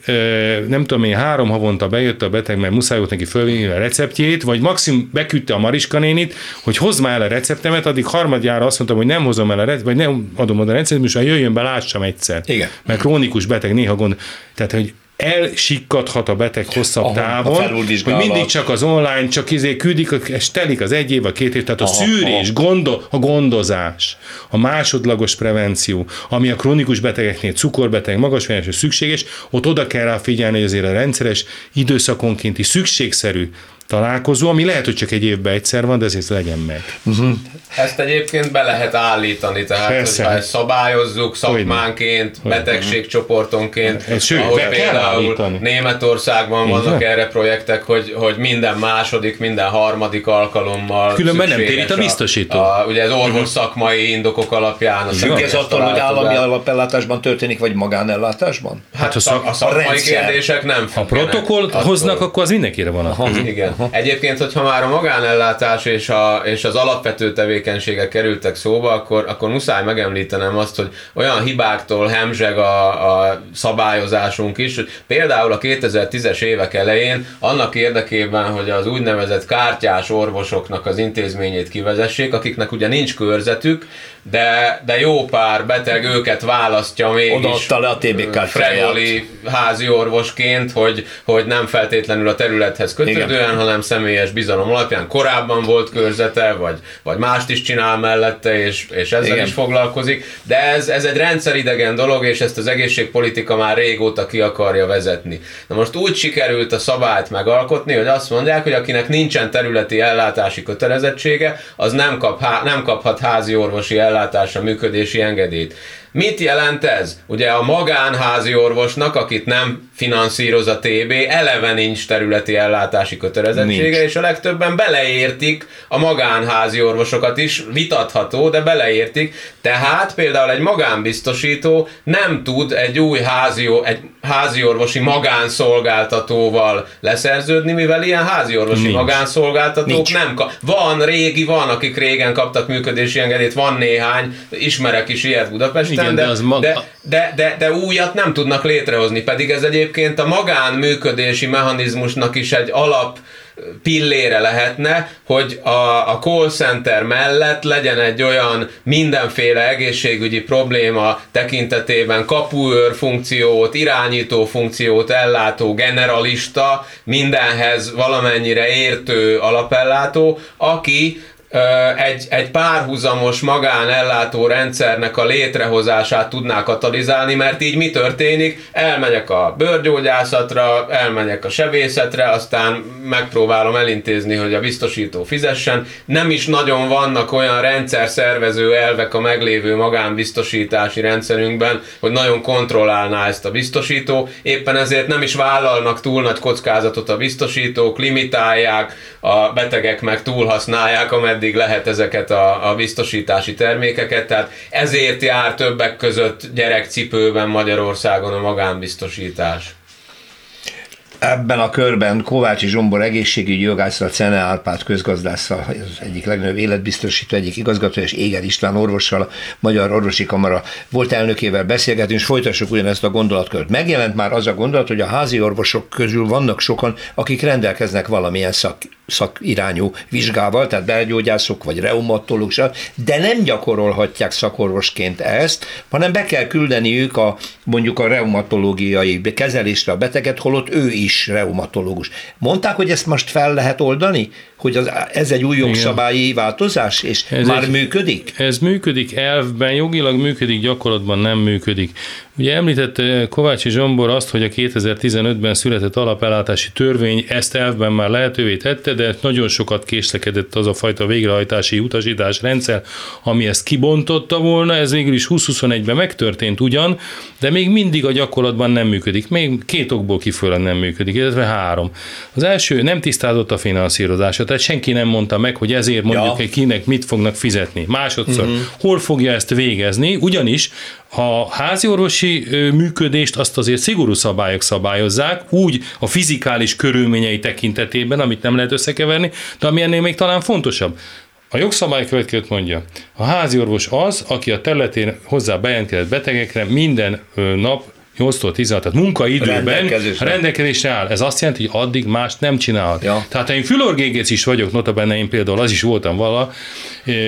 nem tudom én, három havonta bejött a beteg, mert muszáj volt neki fölvinni a receptjét, vagy maximum beküldte a Mariska nénit, hogy hozd már el a receptemet, addig harmadjára azt mondtam, hogy nem hozom el a receptet, vagy nem adom oda a receptet, most jöjjön be, lássam egyszer. Igen. Mert krónikus beteg néha gond. Tehát, hogy elsikkadhat a beteg hosszabb Aha, távon, hogy mindig csak az online, csak izé küldik, és telik az egy év, a két év, tehát a aha, szűrés, aha. Gondo, a gondozás, a másodlagos prevenció, ami a krónikus betegeknél, cukorbeteg, magas szükséges, ott oda kell rá figyelni, hogy azért a rendszeres időszakonkénti szükségszerű találkozó, ami lehet, hogy csak egy évben egyszer van, de ezért legyen meg. Uh-huh. Ezt egyébként be lehet állítani, tehát Persze. hogyha ezt szabályozzuk szakmánként, Hogyne. betegségcsoportonként, Sőt, ahogy például Németországban vannak erre projektek, hogy, hogy minden második, minden harmadik alkalommal Különben nem térít a biztosító. A, a, ugye az orvos szakmai indokok alapján. Függ ez attól, hogy állami alapellátásban történik, vagy magánellátásban? Hát, hát a, szak, a szakmai a kérdések nem Ha protokoll hoznak, akkor az mindenkire van. Igen. Aha. Egyébként, hogyha már a magánellátás és, a, és az alapvető tevékenységek kerültek szóba, akkor, akkor muszáj megemlítenem azt, hogy olyan hibáktól hemzseg a, a szabályozásunk is, hogy például a 2010-es évek elején annak érdekében, hogy az úgynevezett kártyás orvosoknak az intézményét kivezessék, akiknek ugye nincs körzetük, de, de jó pár beteg őket választja mégis Odaadta le a TB házi orvosként, hogy, hogy nem feltétlenül a területhez kötődően, Igen. hanem személyes bizalom alapján korábban volt körzete, vagy, vagy mást is csinál mellette, és, és ezzel Igen. is foglalkozik. De ez, ez egy rendszeridegen dolog, és ezt az egészségpolitika már régóta ki akarja vezetni. Na most úgy sikerült a szabályt megalkotni, hogy azt mondják, hogy akinek nincsen területi ellátási kötelezettsége, az nem, kap, nem kaphat házi orvosi ellátási ellátásra működési engedélyt. Mit jelent ez? Ugye a magánházi orvosnak, akit nem finanszíroz a TB, eleve nincs területi ellátási kötelezettsége, nincs. és a legtöbben beleértik a magánházi orvosokat is, vitatható, de beleértik. Tehát például egy magánbiztosító nem tud egy új házi, egy házi orvosi magánszolgáltatóval leszerződni, mivel ilyen házi orvosi nincs. magánszolgáltatók nincs. nem kap. Van, régi van, akik régen kaptak működési engedélyt, van néhány, ismerek is ilyet Budapesten, igen, de, de, az mag... de, de, de, de újat nem tudnak létrehozni, pedig ez egyébként a magánműködési mechanizmusnak is egy alap pillére lehetne, hogy a, a call center mellett legyen egy olyan mindenféle egészségügyi probléma tekintetében kapuőr funkciót, irányító funkciót ellátó generalista, mindenhez valamennyire értő alapellátó, aki egy, egy párhuzamos magánellátó rendszernek a létrehozását tudná katalizálni, mert így mi történik? Elmegyek a bőrgyógyászatra, elmegyek a sebészetre, aztán megpróbálom elintézni, hogy a biztosító fizessen. Nem is nagyon vannak olyan rendszer szervező elvek a meglévő magánbiztosítási rendszerünkben, hogy nagyon kontrollálná ezt a biztosító. Éppen ezért nem is vállalnak túl nagy kockázatot a biztosítók, limitálják, a betegek meg túlhasználják, ameddig lehet ezeket a, a biztosítási termékeket. Tehát ezért jár többek között gyerekcipőben Magyarországon a magánbiztosítás. Ebben a körben Kovácsi Zsombor egészségügyi jogászra, Cene Árpád közgazdásszal, az egyik legnagyobb életbiztosító, egyik igazgató, és Éger István orvossal, a Magyar Orvosi Kamara volt elnökével beszélgetünk, és folytassuk ugyanezt a gondolatkört. Megjelent már az a gondolat, hogy a házi orvosok közül vannak sokan, akik rendelkeznek valamilyen szak, szakirányú vizsgával, tehát belgyógyászok vagy reumatológusok, de nem gyakorolhatják szakorvosként ezt, hanem be kell küldeniük a mondjuk a reumatológiai kezelésre a beteget, holott ő is reumatológus. Mondták, hogy ezt most fel lehet oldani? Hogy az, ez egy új jogszabályi változás, és ez már egy, működik? Ez működik elvben, jogilag működik, gyakorlatban nem működik. Ugye említette Kovácsi Zsombor azt, hogy a 2015-ben született alapellátási törvény ezt elvben már lehetővé tette, de nagyon sokat késlekedett az a fajta végrehajtási utasítás rendszer, ami ezt kibontotta volna, ez végül is 2021-ben megtörtént ugyan, de még mindig a gyakorlatban nem működik. Még két okból kifolyólag nem működik, illetve három. Az első nem tisztázott a finanszírozása, tehát senki nem mondta meg, hogy ezért mondjuk ja. kinek mit fognak fizetni. Másodszor, uh-huh. hol fogja ezt végezni, ugyanis a háziorvosi működést azt azért szigorú szabályok szabályozzák, úgy a fizikális körülményei tekintetében, amit nem lehet összekeverni, de ami ennél még talán fontosabb. A jogszabály következőt mondja. A háziorvos az, aki a területén hozzá bejelentkezett betegekre minden nap 8-tól 16, tehát munkaidőben rendelkezésre. rendelkezésre áll. Ez azt jelenti, hogy addig más nem csinálhat. Ja. Tehát ha én fülorgégész is vagyok, notabene én például az is voltam vala,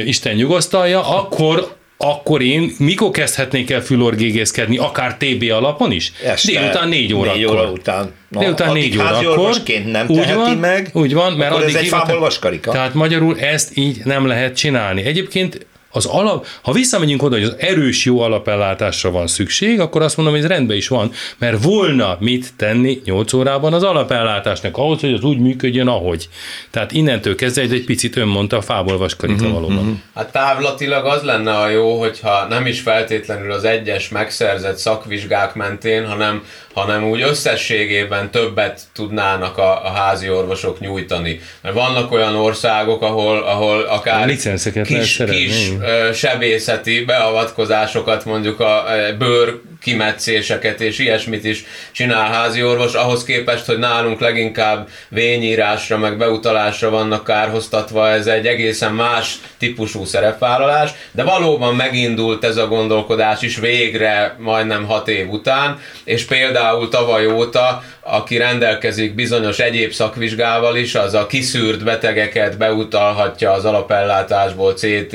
Isten nyugosztalja, akkor akkor én mikor kezdhetnék el fülorgégészkedni, akár TB alapon is? Este Délután négy órakor. Négy óra után. No, Délután négy órakor. nem úgy van, meg, úgy van, mert addig ez egy vaskarika. Tehát magyarul ezt így nem lehet csinálni. Egyébként az alap, ha visszamegyünk oda, hogy az erős jó alapellátásra van szükség, akkor azt mondom, hogy ez rendben is van, mert volna mit tenni 8 órában az alapellátásnak, ahhoz, hogy az úgy működjön, ahogy. Tehát innentől kezdve egy, egy picit ön mondta a fából vaskarika uh-huh, valóban. Uh-huh. Hát távlatilag az lenne a jó, hogyha nem is feltétlenül az egyes megszerzett szakvizsgák mentén, hanem hanem úgy összességében többet tudnának a, a házi orvosok nyújtani. Mert vannak olyan országok, ahol, ahol akár kis, kis sebészeti beavatkozásokat, mondjuk a bőr kimetszéseket és ilyesmit is csinál házi orvos, ahhoz képest, hogy nálunk leginkább vényírásra, meg beutalásra vannak kárhoztatva, ez egy egészen más típusú szerepvállalás, de valóban megindult ez a gondolkodás is végre majdnem hat év után, és például tavaly óta, aki rendelkezik bizonyos egyéb szakvizsgával is, az a kiszűrt betegeket beutalhatja az alapellátásból CT,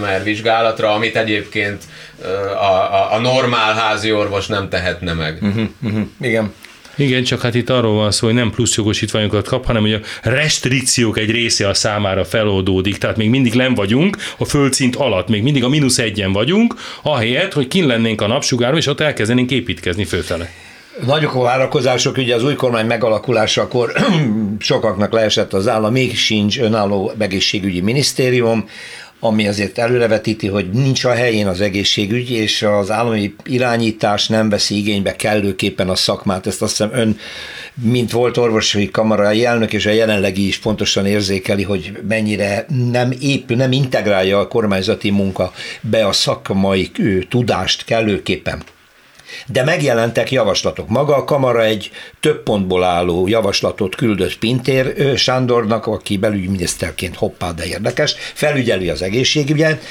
MR vizsgálatra, amit egyébként a, a, a normál házi orvos nem tehetne meg. Uh-huh, uh-huh. Igen. Igen, csak hát itt arról van szó, hogy nem plusz jogosítványokat kap, hanem hogy a restrikciók egy része a számára feloldódik, tehát még mindig nem vagyunk a földszint alatt, még mindig a mínusz egyen vagyunk, ahelyett, hogy kin lennénk a napsugáron, és ott elkezdenénk építkezni főfele. Nagyok a várakozások, ugye az új kormány megalakulásakor sokaknak leesett az állam, még sincs önálló egészségügyi minisztérium, ami azért előrevetíti, hogy nincs a helyén az egészségügy, és az állami irányítás nem veszi igénybe kellőképpen a szakmát. Ezt azt hiszem ön, mint volt orvosi kamarai elnök, és a jelenlegi is pontosan érzékeli, hogy mennyire nem épül, nem integrálja a kormányzati munka be a szakmai tudást kellőképpen de megjelentek javaslatok. Maga a kamara egy több pontból álló javaslatot küldött Pintér Sándornak, aki belügyminiszterként hoppá, de érdekes, felügyeli az egészségügyet,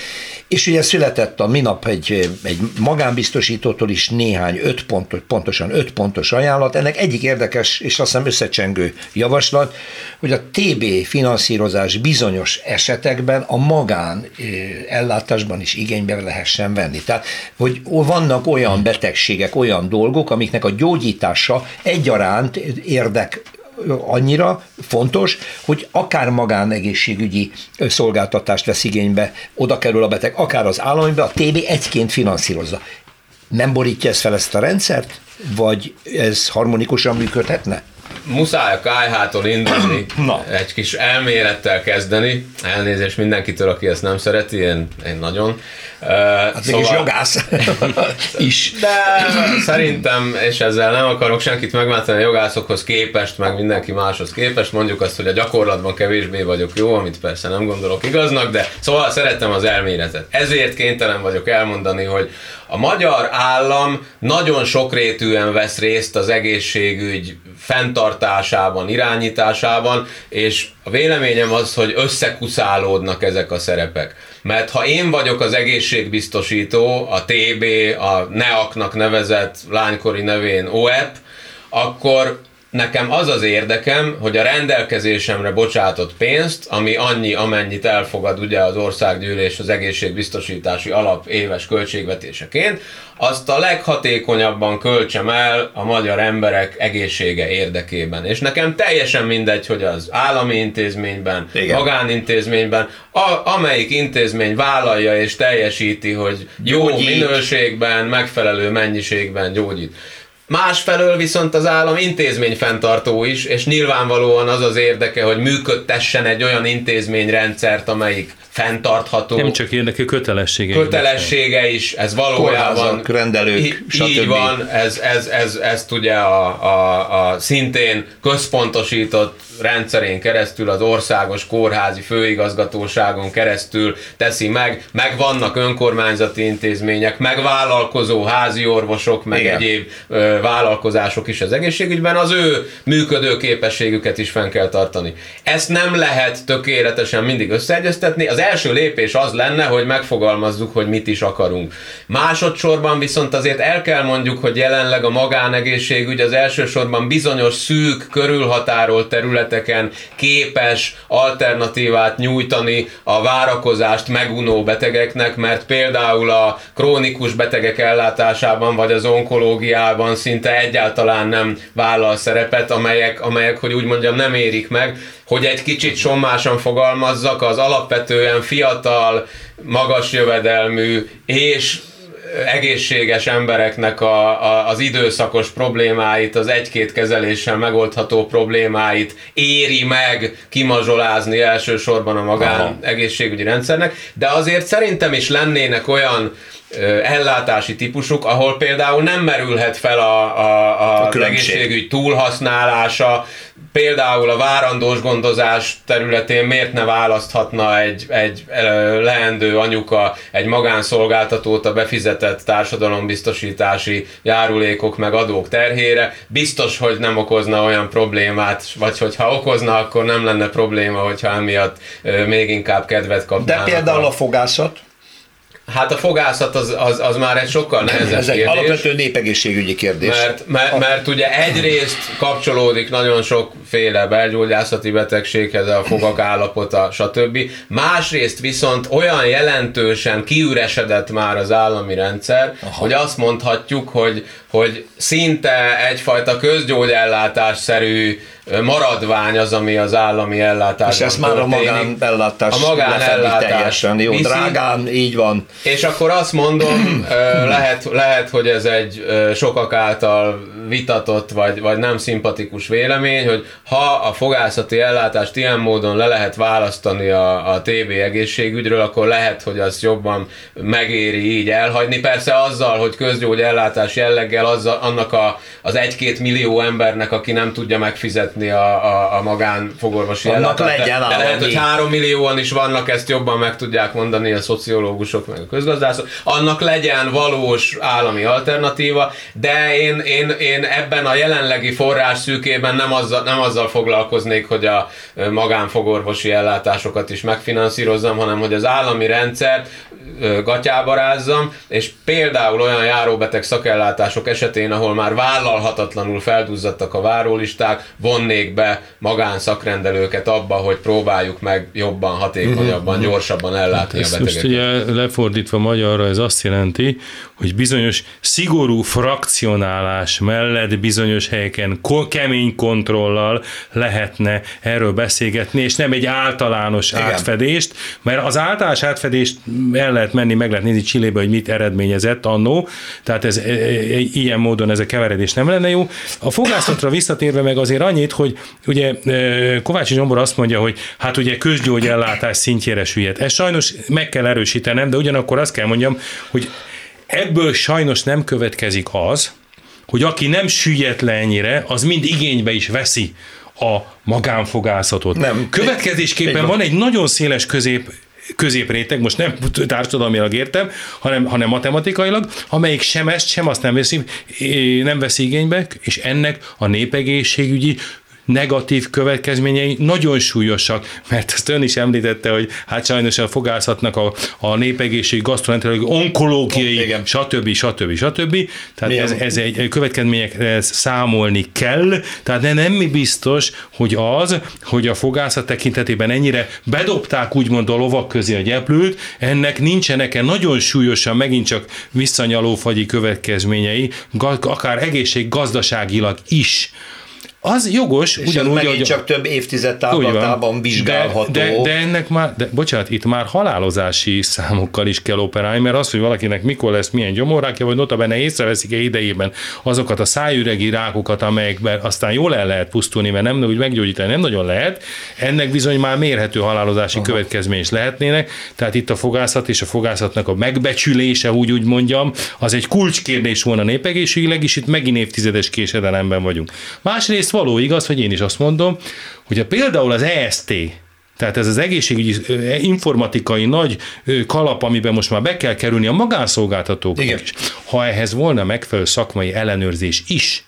és ugye született a minap egy, egy magánbiztosítótól is néhány öt pontos, pontosan öt pontos ajánlat. Ennek egyik érdekes és azt hiszem összecsengő javaslat, hogy a TB finanszírozás bizonyos esetekben a magán ellátásban is igénybe lehessen venni. Tehát, hogy vannak olyan betegségek, olyan dolgok, amiknek a gyógyítása egyaránt érdek annyira fontos, hogy akár magánegészségügyi szolgáltatást vesz igénybe, oda kerül a beteg, akár az államibe, a TB egyként finanszírozza. Nem borítja ez fel ezt a rendszert, vagy ez harmonikusan működhetne? Muszáj a kájhától indulni, Na. egy kis elmélettel kezdeni, elnézést mindenkitől, aki ezt nem szereti, én, én nagyon. Hát szóval... mégis jogász is. De szerintem, és ezzel nem akarok senkit megváltani a jogászokhoz képest, meg mindenki máshoz képest, mondjuk azt, hogy a gyakorlatban kevésbé vagyok jó, amit persze nem gondolok igaznak, de szóval szeretem az elméletet. Ezért kénytelen vagyok elmondani, hogy a magyar állam nagyon sokrétűen vesz részt az egészségügy fenntartásában, irányításában, és a véleményem az, hogy összekuszálódnak ezek a szerepek. Mert ha én vagyok az egészségbiztosító, a TB, a NEAK-nak nevezett lánykori nevén OEP, akkor nekem az az érdekem, hogy a rendelkezésemre bocsátott pénzt, ami annyi, amennyit elfogad ugye az országgyűlés az egészségbiztosítási alap éves költségvetéseként, azt a leghatékonyabban költsem el a magyar emberek egészsége érdekében. És nekem teljesen mindegy, hogy az állami intézményben, Igen. magánintézményben, a, amelyik intézmény vállalja és teljesíti, hogy jó Gyógyít. minőségben, megfelelő mennyiségben gyógyít. Másfelől viszont az állam intézményfenntartó is, és nyilvánvalóan az az érdeke, hogy működtessen egy olyan intézményrendszert, amelyik fenntartható. Nem csak érdeke, kötelessége. Kötelessége is, ez valójában. Kórházak, rendelők, stb. Így van, ez, ez, ez, ezt ugye a, a, a szintén központosított rendszerén keresztül, az országos kórházi főigazgatóságon keresztül teszi meg, meg vannak önkormányzati intézmények, meg vállalkozó házi orvosok, meg Igen. egyéb ö, vállalkozások is az egészségügyben, az ő működő képességüket is fenn kell tartani. Ezt nem lehet tökéletesen mindig összeegyeztetni, az első lépés az lenne, hogy megfogalmazzuk, hogy mit is akarunk. Másodszorban viszont azért el kell mondjuk, hogy jelenleg a magánegészségügy az elsősorban bizonyos szűk, körülhatárolt területeken képes alternatívát nyújtani a várakozást megunó betegeknek, mert például a krónikus betegek ellátásában vagy az onkológiában szinte egyáltalán nem vállal szerepet, amelyek, amelyek hogy úgy mondjam, nem érik meg, hogy egy kicsit sommásan fogalmazzak, az alapvetően fiatal, magas jövedelmű és egészséges embereknek a, a, az időszakos problémáit, az egy-két kezeléssel megoldható problémáit éri meg kimazsolázni elsősorban a magán Aha. egészségügyi rendszernek, de azért szerintem is lennének olyan ellátási típusok, ahol például nem merülhet fel a, a, a, a egészségügy túlhasználása, például a várandós gondozás területén miért ne választhatna egy, egy leendő anyuka egy magánszolgáltatót a befizetett társadalombiztosítási járulékok meg adók terhére. Biztos, hogy nem okozna olyan problémát, vagy hogyha okozna, akkor nem lenne probléma, hogyha emiatt még inkább kedvet kapnának. De például a fogászat? Hát a fogászat az, az, az már egy sokkal nehezebb Ez egy kérdés. alapvető népegészségügyi kérdés. Mert, mert, mert ugye egyrészt kapcsolódik nagyon sokféle belgyógyászati betegséghez, a fogak állapota, stb. Másrészt viszont olyan jelentősen kiüresedett már az állami rendszer, Aha. hogy azt mondhatjuk, hogy, hogy szinte egyfajta közgyógyellátásszerű maradvány az, ami az állami ellátás. És ez már a magánellátás a magánellátás teljesen jó, viszi, drágán, így van. És akkor azt mondom, lehet, lehet, hogy ez egy sokak által vitatott, vagy, vagy nem szimpatikus vélemény, hogy ha a fogászati ellátást ilyen módon le lehet választani a, a TB egészségügyről, akkor lehet, hogy az jobban megéri így elhagyni. Persze azzal, hogy közgyógyellátás jelleggel azzal, annak a, az egy-két millió embernek, aki nem tudja megfizetni fizetni a, a, a magánfogorvosi ellátást. Legyen de, de lehet, hogy három millióan is vannak, ezt jobban meg tudják mondani a szociológusok, meg a közgazdászok. Annak legyen valós állami alternatíva, de én, én, én ebben a jelenlegi forrás szűkében nem azzal, nem azzal foglalkoznék, hogy a magánfogorvosi ellátásokat is megfinanszírozzam, hanem hogy az állami rendszer gatyába rázzam, és például olyan járóbeteg szakellátások esetén, ahol már vállalhatatlanul felduzzadtak a várólisták, vonnék be magánszakrendelőket abba, hogy próbáljuk meg jobban, hatékonyabban, uh-huh. gyorsabban ellátni hát a betegeket. Most ugye lefordítva magyarra ez azt jelenti, hogy bizonyos szigorú frakcionálás mellett mellett bizonyos helyeken ko- kemény kontrollal lehetne erről beszélgetni, és nem egy általános Igen. átfedést, mert az általános átfedést el lehet menni, meg lehet nézni Csillébe, hogy mit eredményezett annó, tehát ez, e, e, e, ilyen módon ez a keveredés nem lenne jó. A fogászatra visszatérve meg azért annyit, hogy ugye Kovács Zsombor azt mondja, hogy hát ugye közgyógyellátás szintjére süllyed. Ez sajnos meg kell erősítenem, de ugyanakkor azt kell mondjam, hogy ebből sajnos nem következik az, hogy aki nem süllyedt le ennyire, az mind igénybe is veszi a magánfogászatot. Nem. Következésképpen van egy nagyon széles közép középréteg, most nem társadalmilag értem, hanem, hanem matematikailag, amelyik sem ezt, sem azt nem veszi, nem veszi igénybe, és ennek a népegészségügyi negatív következményei nagyon súlyosak, mert ezt ön is említette, hogy hát sajnos a fogászatnak a, a népegészség, gasztroenterológiai, onkológiai, Igen. stb. stb. stb. Tehát ez, ez egy következményekre számolni kell, tehát nem, nem biztos, hogy az, hogy a fogászat tekintetében ennyire bedobták úgymond a lovak közé a gyeplőt, ennek nincsenek-e nagyon súlyosan megint csak visszanyalófagyi következményei, akár egészség gazdaságilag is az jogos, és ugyanúgy, ez csak több évtized távlatában vizsgálható. De, de, de, ennek már, de, bocsánat, itt már halálozási számokkal is kell operálni, mert az, hogy valakinek mikor lesz milyen gyomorrákja, vagy notabene észreveszik-e idejében azokat a szájüregi rákokat, amelyekben aztán jól el lehet pusztulni, mert nem úgy meggyógyítani nem nagyon lehet, ennek bizony már mérhető halálozási Aha. következmény is lehetnének, tehát itt a fogászat és a fogászatnak a megbecsülése, úgy úgy mondjam, az egy kulcskérdés volna népegészségileg, és itt megint évtizedes késedelemben vagyunk. Másrészt való igaz, hogy én is azt mondom, hogy a például az EST, tehát ez az egészségügyi informatikai nagy kalap, amiben most már be kell kerülni a magánszolgáltatóknak is. Ha ehhez volna megfelelő szakmai ellenőrzés is,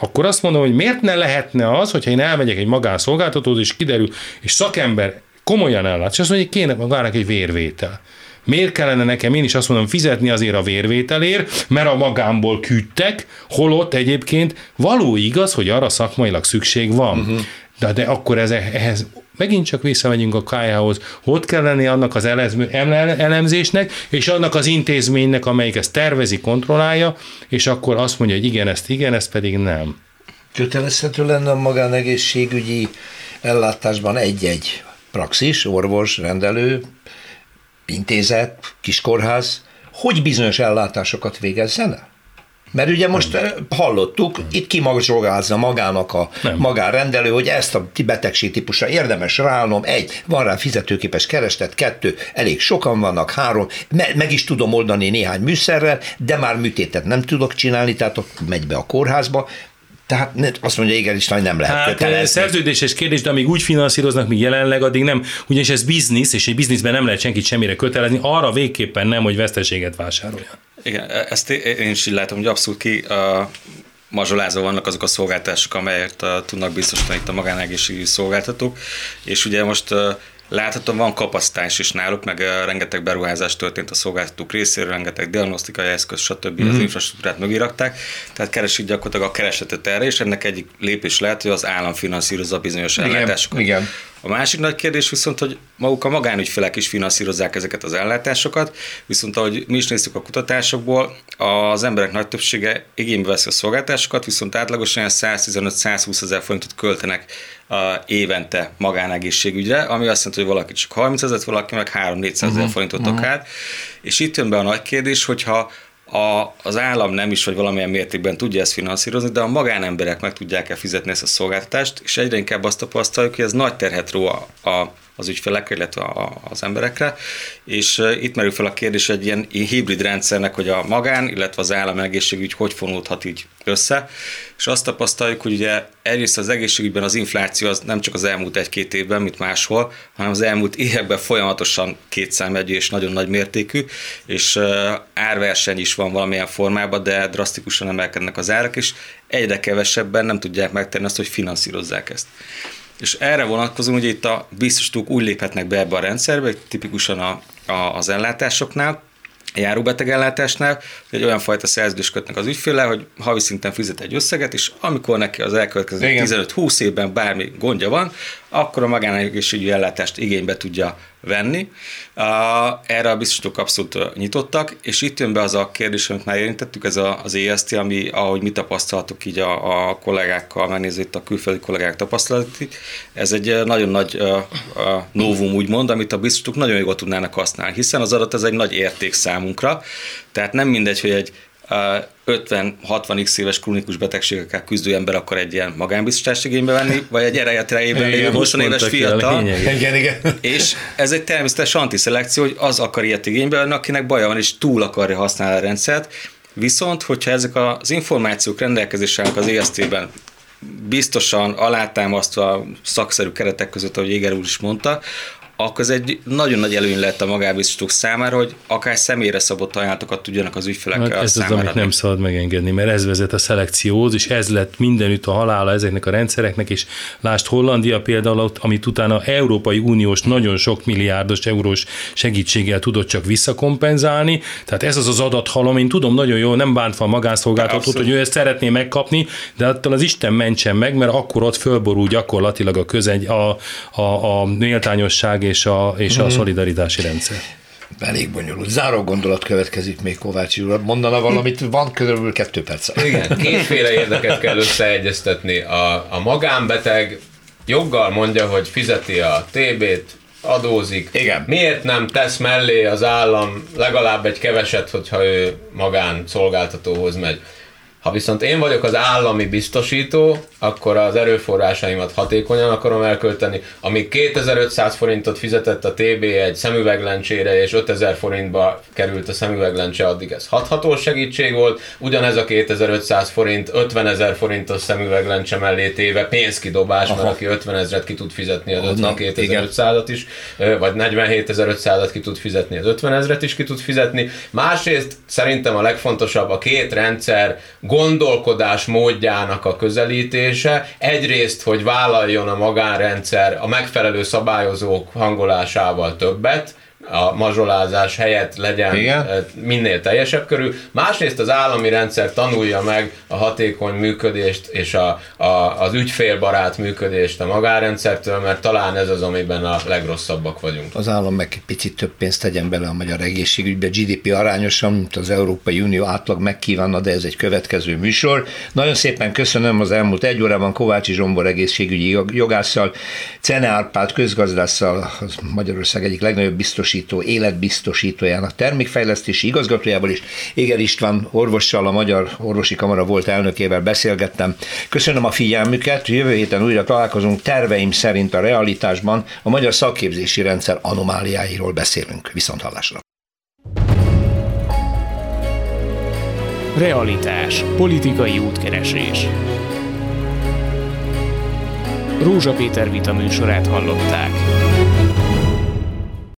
akkor azt mondom, hogy miért ne lehetne az, hogyha én elmegyek egy magánszolgáltatót, és kiderül, és szakember komolyan ellát, és azt mondja, hogy kéne magának egy vérvétel. Miért kellene nekem én is azt mondom fizetni azért a vérvételért, mert a magámból küldtek, holott egyébként való igaz, hogy arra szakmailag szükség van. Uh-huh. De, de akkor ez, ehhez megint csak visszamegyünk a kájához, hogy kell lenni annak az elemzésnek, és annak az intézménynek, amelyik ezt tervezi, kontrollálja, és akkor azt mondja, hogy igen, ezt igen, ezt pedig nem. Kötelezhető lenne a magánegészségügyi ellátásban egy-egy praxis, orvos, rendelő, intézet, kiskórház, hogy bizonyos ellátásokat végezzen el? Mert ugye most nem. hallottuk, nem. itt kimagzsogázza magának a nem. magánrendelő, hogy ezt a betegség típusra érdemes ráállnom, egy, van rá fizetőképes kerestet, kettő, elég sokan vannak, három, me- meg is tudom oldani néhány műszerrel, de már műtétet nem tudok csinálni, tehát megy be a kórházba, tehát azt mondja, igen, is nem lehet hát, kötelezni. Szerződéses kérdés, de amíg úgy finanszíroznak, míg jelenleg, addig nem. Ugyanis ez biznisz, és egy bizniszben nem lehet senkit semmire kötelezni, arra végképpen nem, hogy veszteséget vásárolja. Igen, ezt én is így látom, hogy abszolút ki a mazsolázva vannak azok a szolgáltások, amelyet uh, tudnak biztosítani itt a magánegészségügyi szolgáltatók, és ugye most uh, Láthatóan van kapacitás is náluk, meg rengeteg beruházás történt a szolgáltatók részéről, rengeteg diagnosztikai eszköz, stb. Mm-hmm. az mhm. infrastruktúrát mögérakták, tehát keresik gyakorlatilag a keresetet erre, és ennek egyik lépés lehet, hogy az állam finanszírozza bizonyos ellátásokat. Igen. A másik nagy kérdés viszont, hogy maguk a magánügyfelek is finanszírozzák ezeket az ellátásokat, viszont ahogy mi is néztük a kutatásokból, az emberek nagy többsége igénybe veszi a szolgáltásokat, viszont átlagosan 115-120 ezer forintot költenek a évente magánegészségügyre, ami azt jelenti, hogy valaki csak 30 ezer, valaki meg 3-400 ezer uh-huh. forintot uh-huh. akár. És itt jön be a nagy kérdés, hogyha a, az állam nem is, vagy valamilyen mértékben tudja ezt finanszírozni, de a magánemberek meg tudják-e fizetni ezt a szolgáltatást, és egyre inkább azt tapasztaljuk, hogy ez nagy terhet ró a, a, az ügyfelekre, illetve a, az emberekre, és itt merül fel a kérdés egy ilyen hibrid rendszernek, hogy a magán, illetve az állam egészségügy hogy fonódhat így össze, és azt tapasztaljuk, hogy ugye egyrészt az egészségügyben az infláció az nem csak az elmúlt egy-két évben, mint máshol, hanem az elmúlt években folyamatosan kétszámegyű és nagyon nagy mértékű, és árverseny is van valamilyen formában, de drasztikusan emelkednek az árak, és egyre kevesebben nem tudják megtenni azt, hogy finanszírozzák ezt. És erre vonatkozóan ugye itt a biztosítók úgy léphetnek be ebbe a rendszerbe, tipikusan a, a, az ellátásoknál, járóbetegellátásnál, hogy egy olyan fajta szerződést kötnek az ügyféle, hogy havi szinten fizet egy összeget, és amikor neki az elkövetkező 15-20 évben bármi gondja van, akkor a magánegészségügyi ellátást igénybe tudja venni. Erre a biztosítók abszolút nyitottak, és itt jön be az a kérdés, amit már érintettük, ez az EST, ami, ahogy mi tapasztaltuk így a, a kollégákkal, megnézve itt a külföldi kollégák tapasztalatik, ez egy nagyon nagy uh, uh, novum úgymond, amit a biztosítók nagyon jól tudnának használni, hiszen az adat ez egy nagy érték számunkra, tehát nem mindegy, hogy egy 50-60x éves krónikus betegségekkel küzdő ember akar egy ilyen magánbiztosítást igénybe venni, vagy egy erejet rejében lévő 20 éves fiatal. Igen, igen. És ez egy természetes antiszelekció, hogy az akar ilyet igénybe venni, akinek baja van, és túl akarja használni a rendszert. Viszont, hogyha ezek az információk rendelkezésre az EST-ben biztosan alátámasztva a szakszerű keretek között, ahogy Éger úr is mondta, akkor ez egy nagyon nagy előny lett a magánbiztosítók számára, hogy akár személyre szabott ajánlatokat tudjanak az ügyfelek hát ez számára. az, amit nem szabad megengedni, mert ez vezet a szelekcióhoz, és ez lett mindenütt a halála ezeknek a rendszereknek, és lást Hollandia például, amit utána Európai Uniós nagyon sok milliárdos eurós segítséggel tudott csak visszakompenzálni, tehát ez az az adathalom, én tudom nagyon jól, nem bántva a magánszolgáltatót, hogy ő ezt szeretné megkapni, de attól az Isten mentsen meg, mert akkor ott fölborul gyakorlatilag a közegy, a, a, a méltányosság és a, és a mhm. szolidaritási rendszer. Elég bonyolult. Záró gondolat következik még Kovács úr. Mondana valamit, van körülbelül kettő perc. Igen, kétféle érdeket kell összeegyeztetni. A, a magánbeteg joggal mondja, hogy fizeti a TB-t, adózik. Igen. Miért nem tesz mellé az állam legalább egy keveset, hogyha ő magán szolgáltatóhoz megy? Ha viszont én vagyok az állami biztosító, akkor az erőforrásaimat hatékonyan akarom elkölteni. Amíg 2500 forintot fizetett a TB egy szemüveglencsére, és 5000 forintba került a szemüveglencse, addig ez hathatós segítség volt. Ugyanez a 2500 forint 50 ezer forintos szemüveglencse mellé téve pénzkidobás, Aha. mert aki 50 ezeret ki tud fizetni az 52.500-at is, vagy 47.500-at ki tud fizetni, az 50 ezeret is ki tud fizetni. Másrészt szerintem a legfontosabb a két rendszer gondolkodás módjának a közelítése. Egyrészt, hogy vállaljon a magánrendszer a megfelelő szabályozók hangolásával többet, a mazsolázás helyett legyen Igen. Minél teljesebb körül. Másrészt az állami rendszer tanulja meg a hatékony működést és a, a, az ügyfélbarát működést a magánrendszertől, mert talán ez az, amiben a legrosszabbak vagyunk. Az állam meg picit több pénzt tegyen bele a magyar egészségügybe, GDP arányosan, mint az Európai Unió átlag megkívánna, de ez egy következő műsor. Nagyon szépen köszönöm az elmúlt egy órában Kovácsi Zsombor egészségügyi jogásszal, Cene Árpád közgazdásszal, az Magyarország egyik legnagyobb biztos biztosító, életbiztosítójának termékfejlesztési igazgatójával is, Éger István orvossal, a Magyar Orvosi Kamara volt elnökével beszélgettem. Köszönöm a figyelmüket, jövő héten újra találkozunk, terveim szerint a realitásban a magyar szakképzési rendszer anomáliáiról beszélünk. Viszont hallásra. Realitás. Politikai útkeresés. Rózsa Péter vita műsorát hallották.